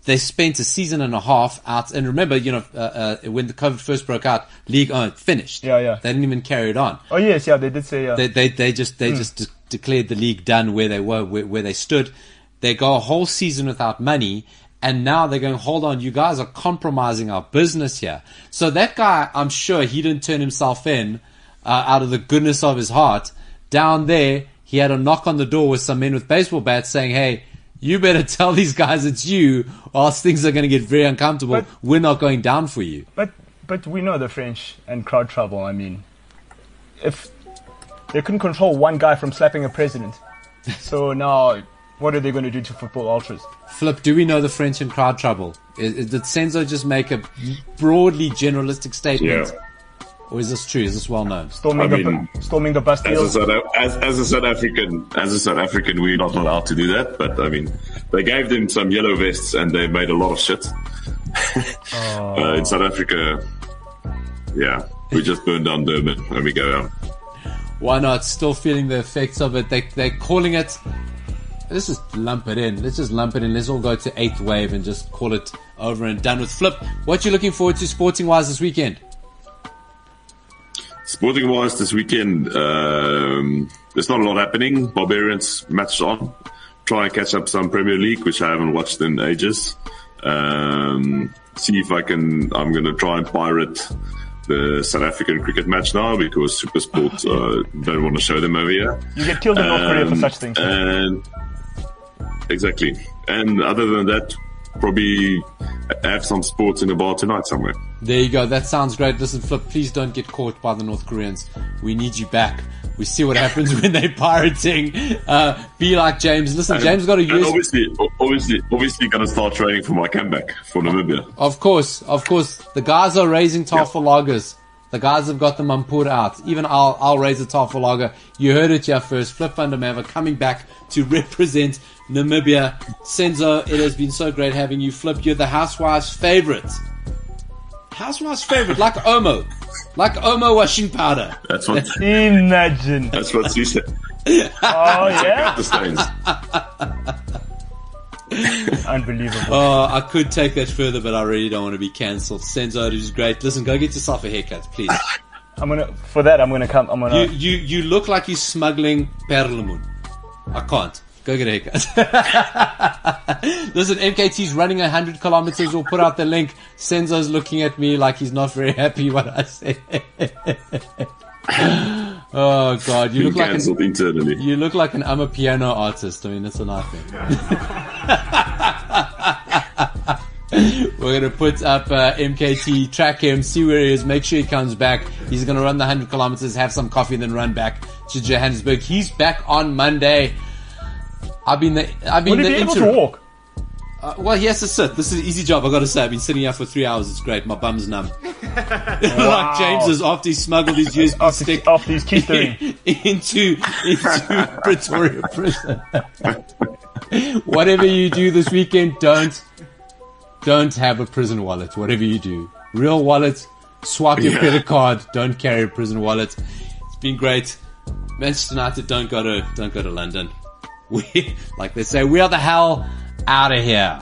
they spent a season and a half out. And remember, you know, uh, uh, when the COVID first broke out, League uh, finished. Yeah, yeah. They didn't even carry it on. oh yes, yeah, they did say. Yeah. They they, they just they just de- declared the league done where they were where, where they stood. They go a whole season without money, And now they're going, hold on, you guys are compromising our business here. So that guy, I'm sure he didn't turn himself in uh, out of the goodness of his heart. Down there, he had a knock on the door with some men with baseball bats saying, hey, you better [laughs] tell these guys it's you, or else things are going to get very uncomfortable. But- We're not going down for you. But but we know the French and crowd trouble. I mean, if they couldn't control one guy from slapping a president, [laughs] so now what are they going to do to football ultras? Flip, do we know the French in crowd trouble? Is, is, did Senzo just make a broadly generalistic statement? Yeah. Or is this true? Is this well known? Storming I the mean, storming the As a, Bastille. South, as, as a South African, as a South African, we're not allowed to do that. But I mean, they gave them some yellow vests, and they made a lot of shit. [laughs] uh, in South Africa, yeah, we just burned down Durban when we go out. Why not? Still feeling the effects of it. They, they're calling it. Let's just lump it in. Let's just lump it in. Let's all go to eighth wave and just call it over and done with. Flip, what are you looking forward to sporting wise this weekend? Sporting wise, this weekend, um, there's not a lot happening. Barbarians match on. Try and catch up some Premier League, which I haven't watched in ages. Um, see if I can. I'm going to try and pirate the South African cricket match now because Supersport [laughs] uh, don't want to show them over here. You get killed in North Korea for Um, such things. And exactly. And other than that, probably have some sports in the bar tonight somewhere. There you go. That sounds great. Listen, Flip, please don't get caught by the North Koreans. We need you back. We see what happens [laughs] when they're pirating. Uh, be like James. Listen, James got a And US. obviously, obviously, obviously, going to start training for my comeback for Namibia. Of course, of course. The guys are raising Tafelagers. The guys have got the Mampoer out. Even I'll, I'll raise a Tafelager. You heard it here first. Flip van der Merwe coming back to represent Namibia. Senzo, it has been so great having you. Flip, you're the housewife's favorite. Housewife's favorite, like Omo. Like Omo washing powder. That's what. [laughs] Imagine. that's what she said. Oh [laughs] yeah, The stains. [laughs] [laughs] unbelievable. Oh, I could take that further, but I really don't want to be cancelled. Senzo, it is great. Listen, go get yourself a haircut, please. I'm gonna for that. I'm gonna come. I'm gonna. You, you, you look like you're smuggling Perlemoen. I can't. Go get a haircut. [laughs] Listen, MKT's running 100 kilometers. We'll put out the link. Senzo's looking at me like he's not very happy what I said. [laughs] oh, God. You look like an, internally. you look like an amapiano artist. I mean, it's a nightmare. [laughs] We're going to put up uh, MKT, track him, see where he is, make sure he comes back. He's going to run the 100 kilometers, have some coffee, and then run back to Johannesburg. He's back on Monday. I've been the, I've been Will he the be able interim. to walk? Uh, well, he has to sit. This is an easy job, I've got to say. I've been sitting here for three hours. It's great. My bum's numb. [laughs] like James's after he smuggled his USB After, stick after he's keistering. [laughs] into into [laughs] Pretoria prison. Whatever you do this weekend, don't don't have a prison wallet. Whatever you do, real wallet, swipe your Yeah. credit card. Don't carry a prison wallet. It's been great. Manchester United don't go to don't go to London. We like they say we are the hell out of here.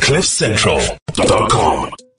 CliffCentral.com.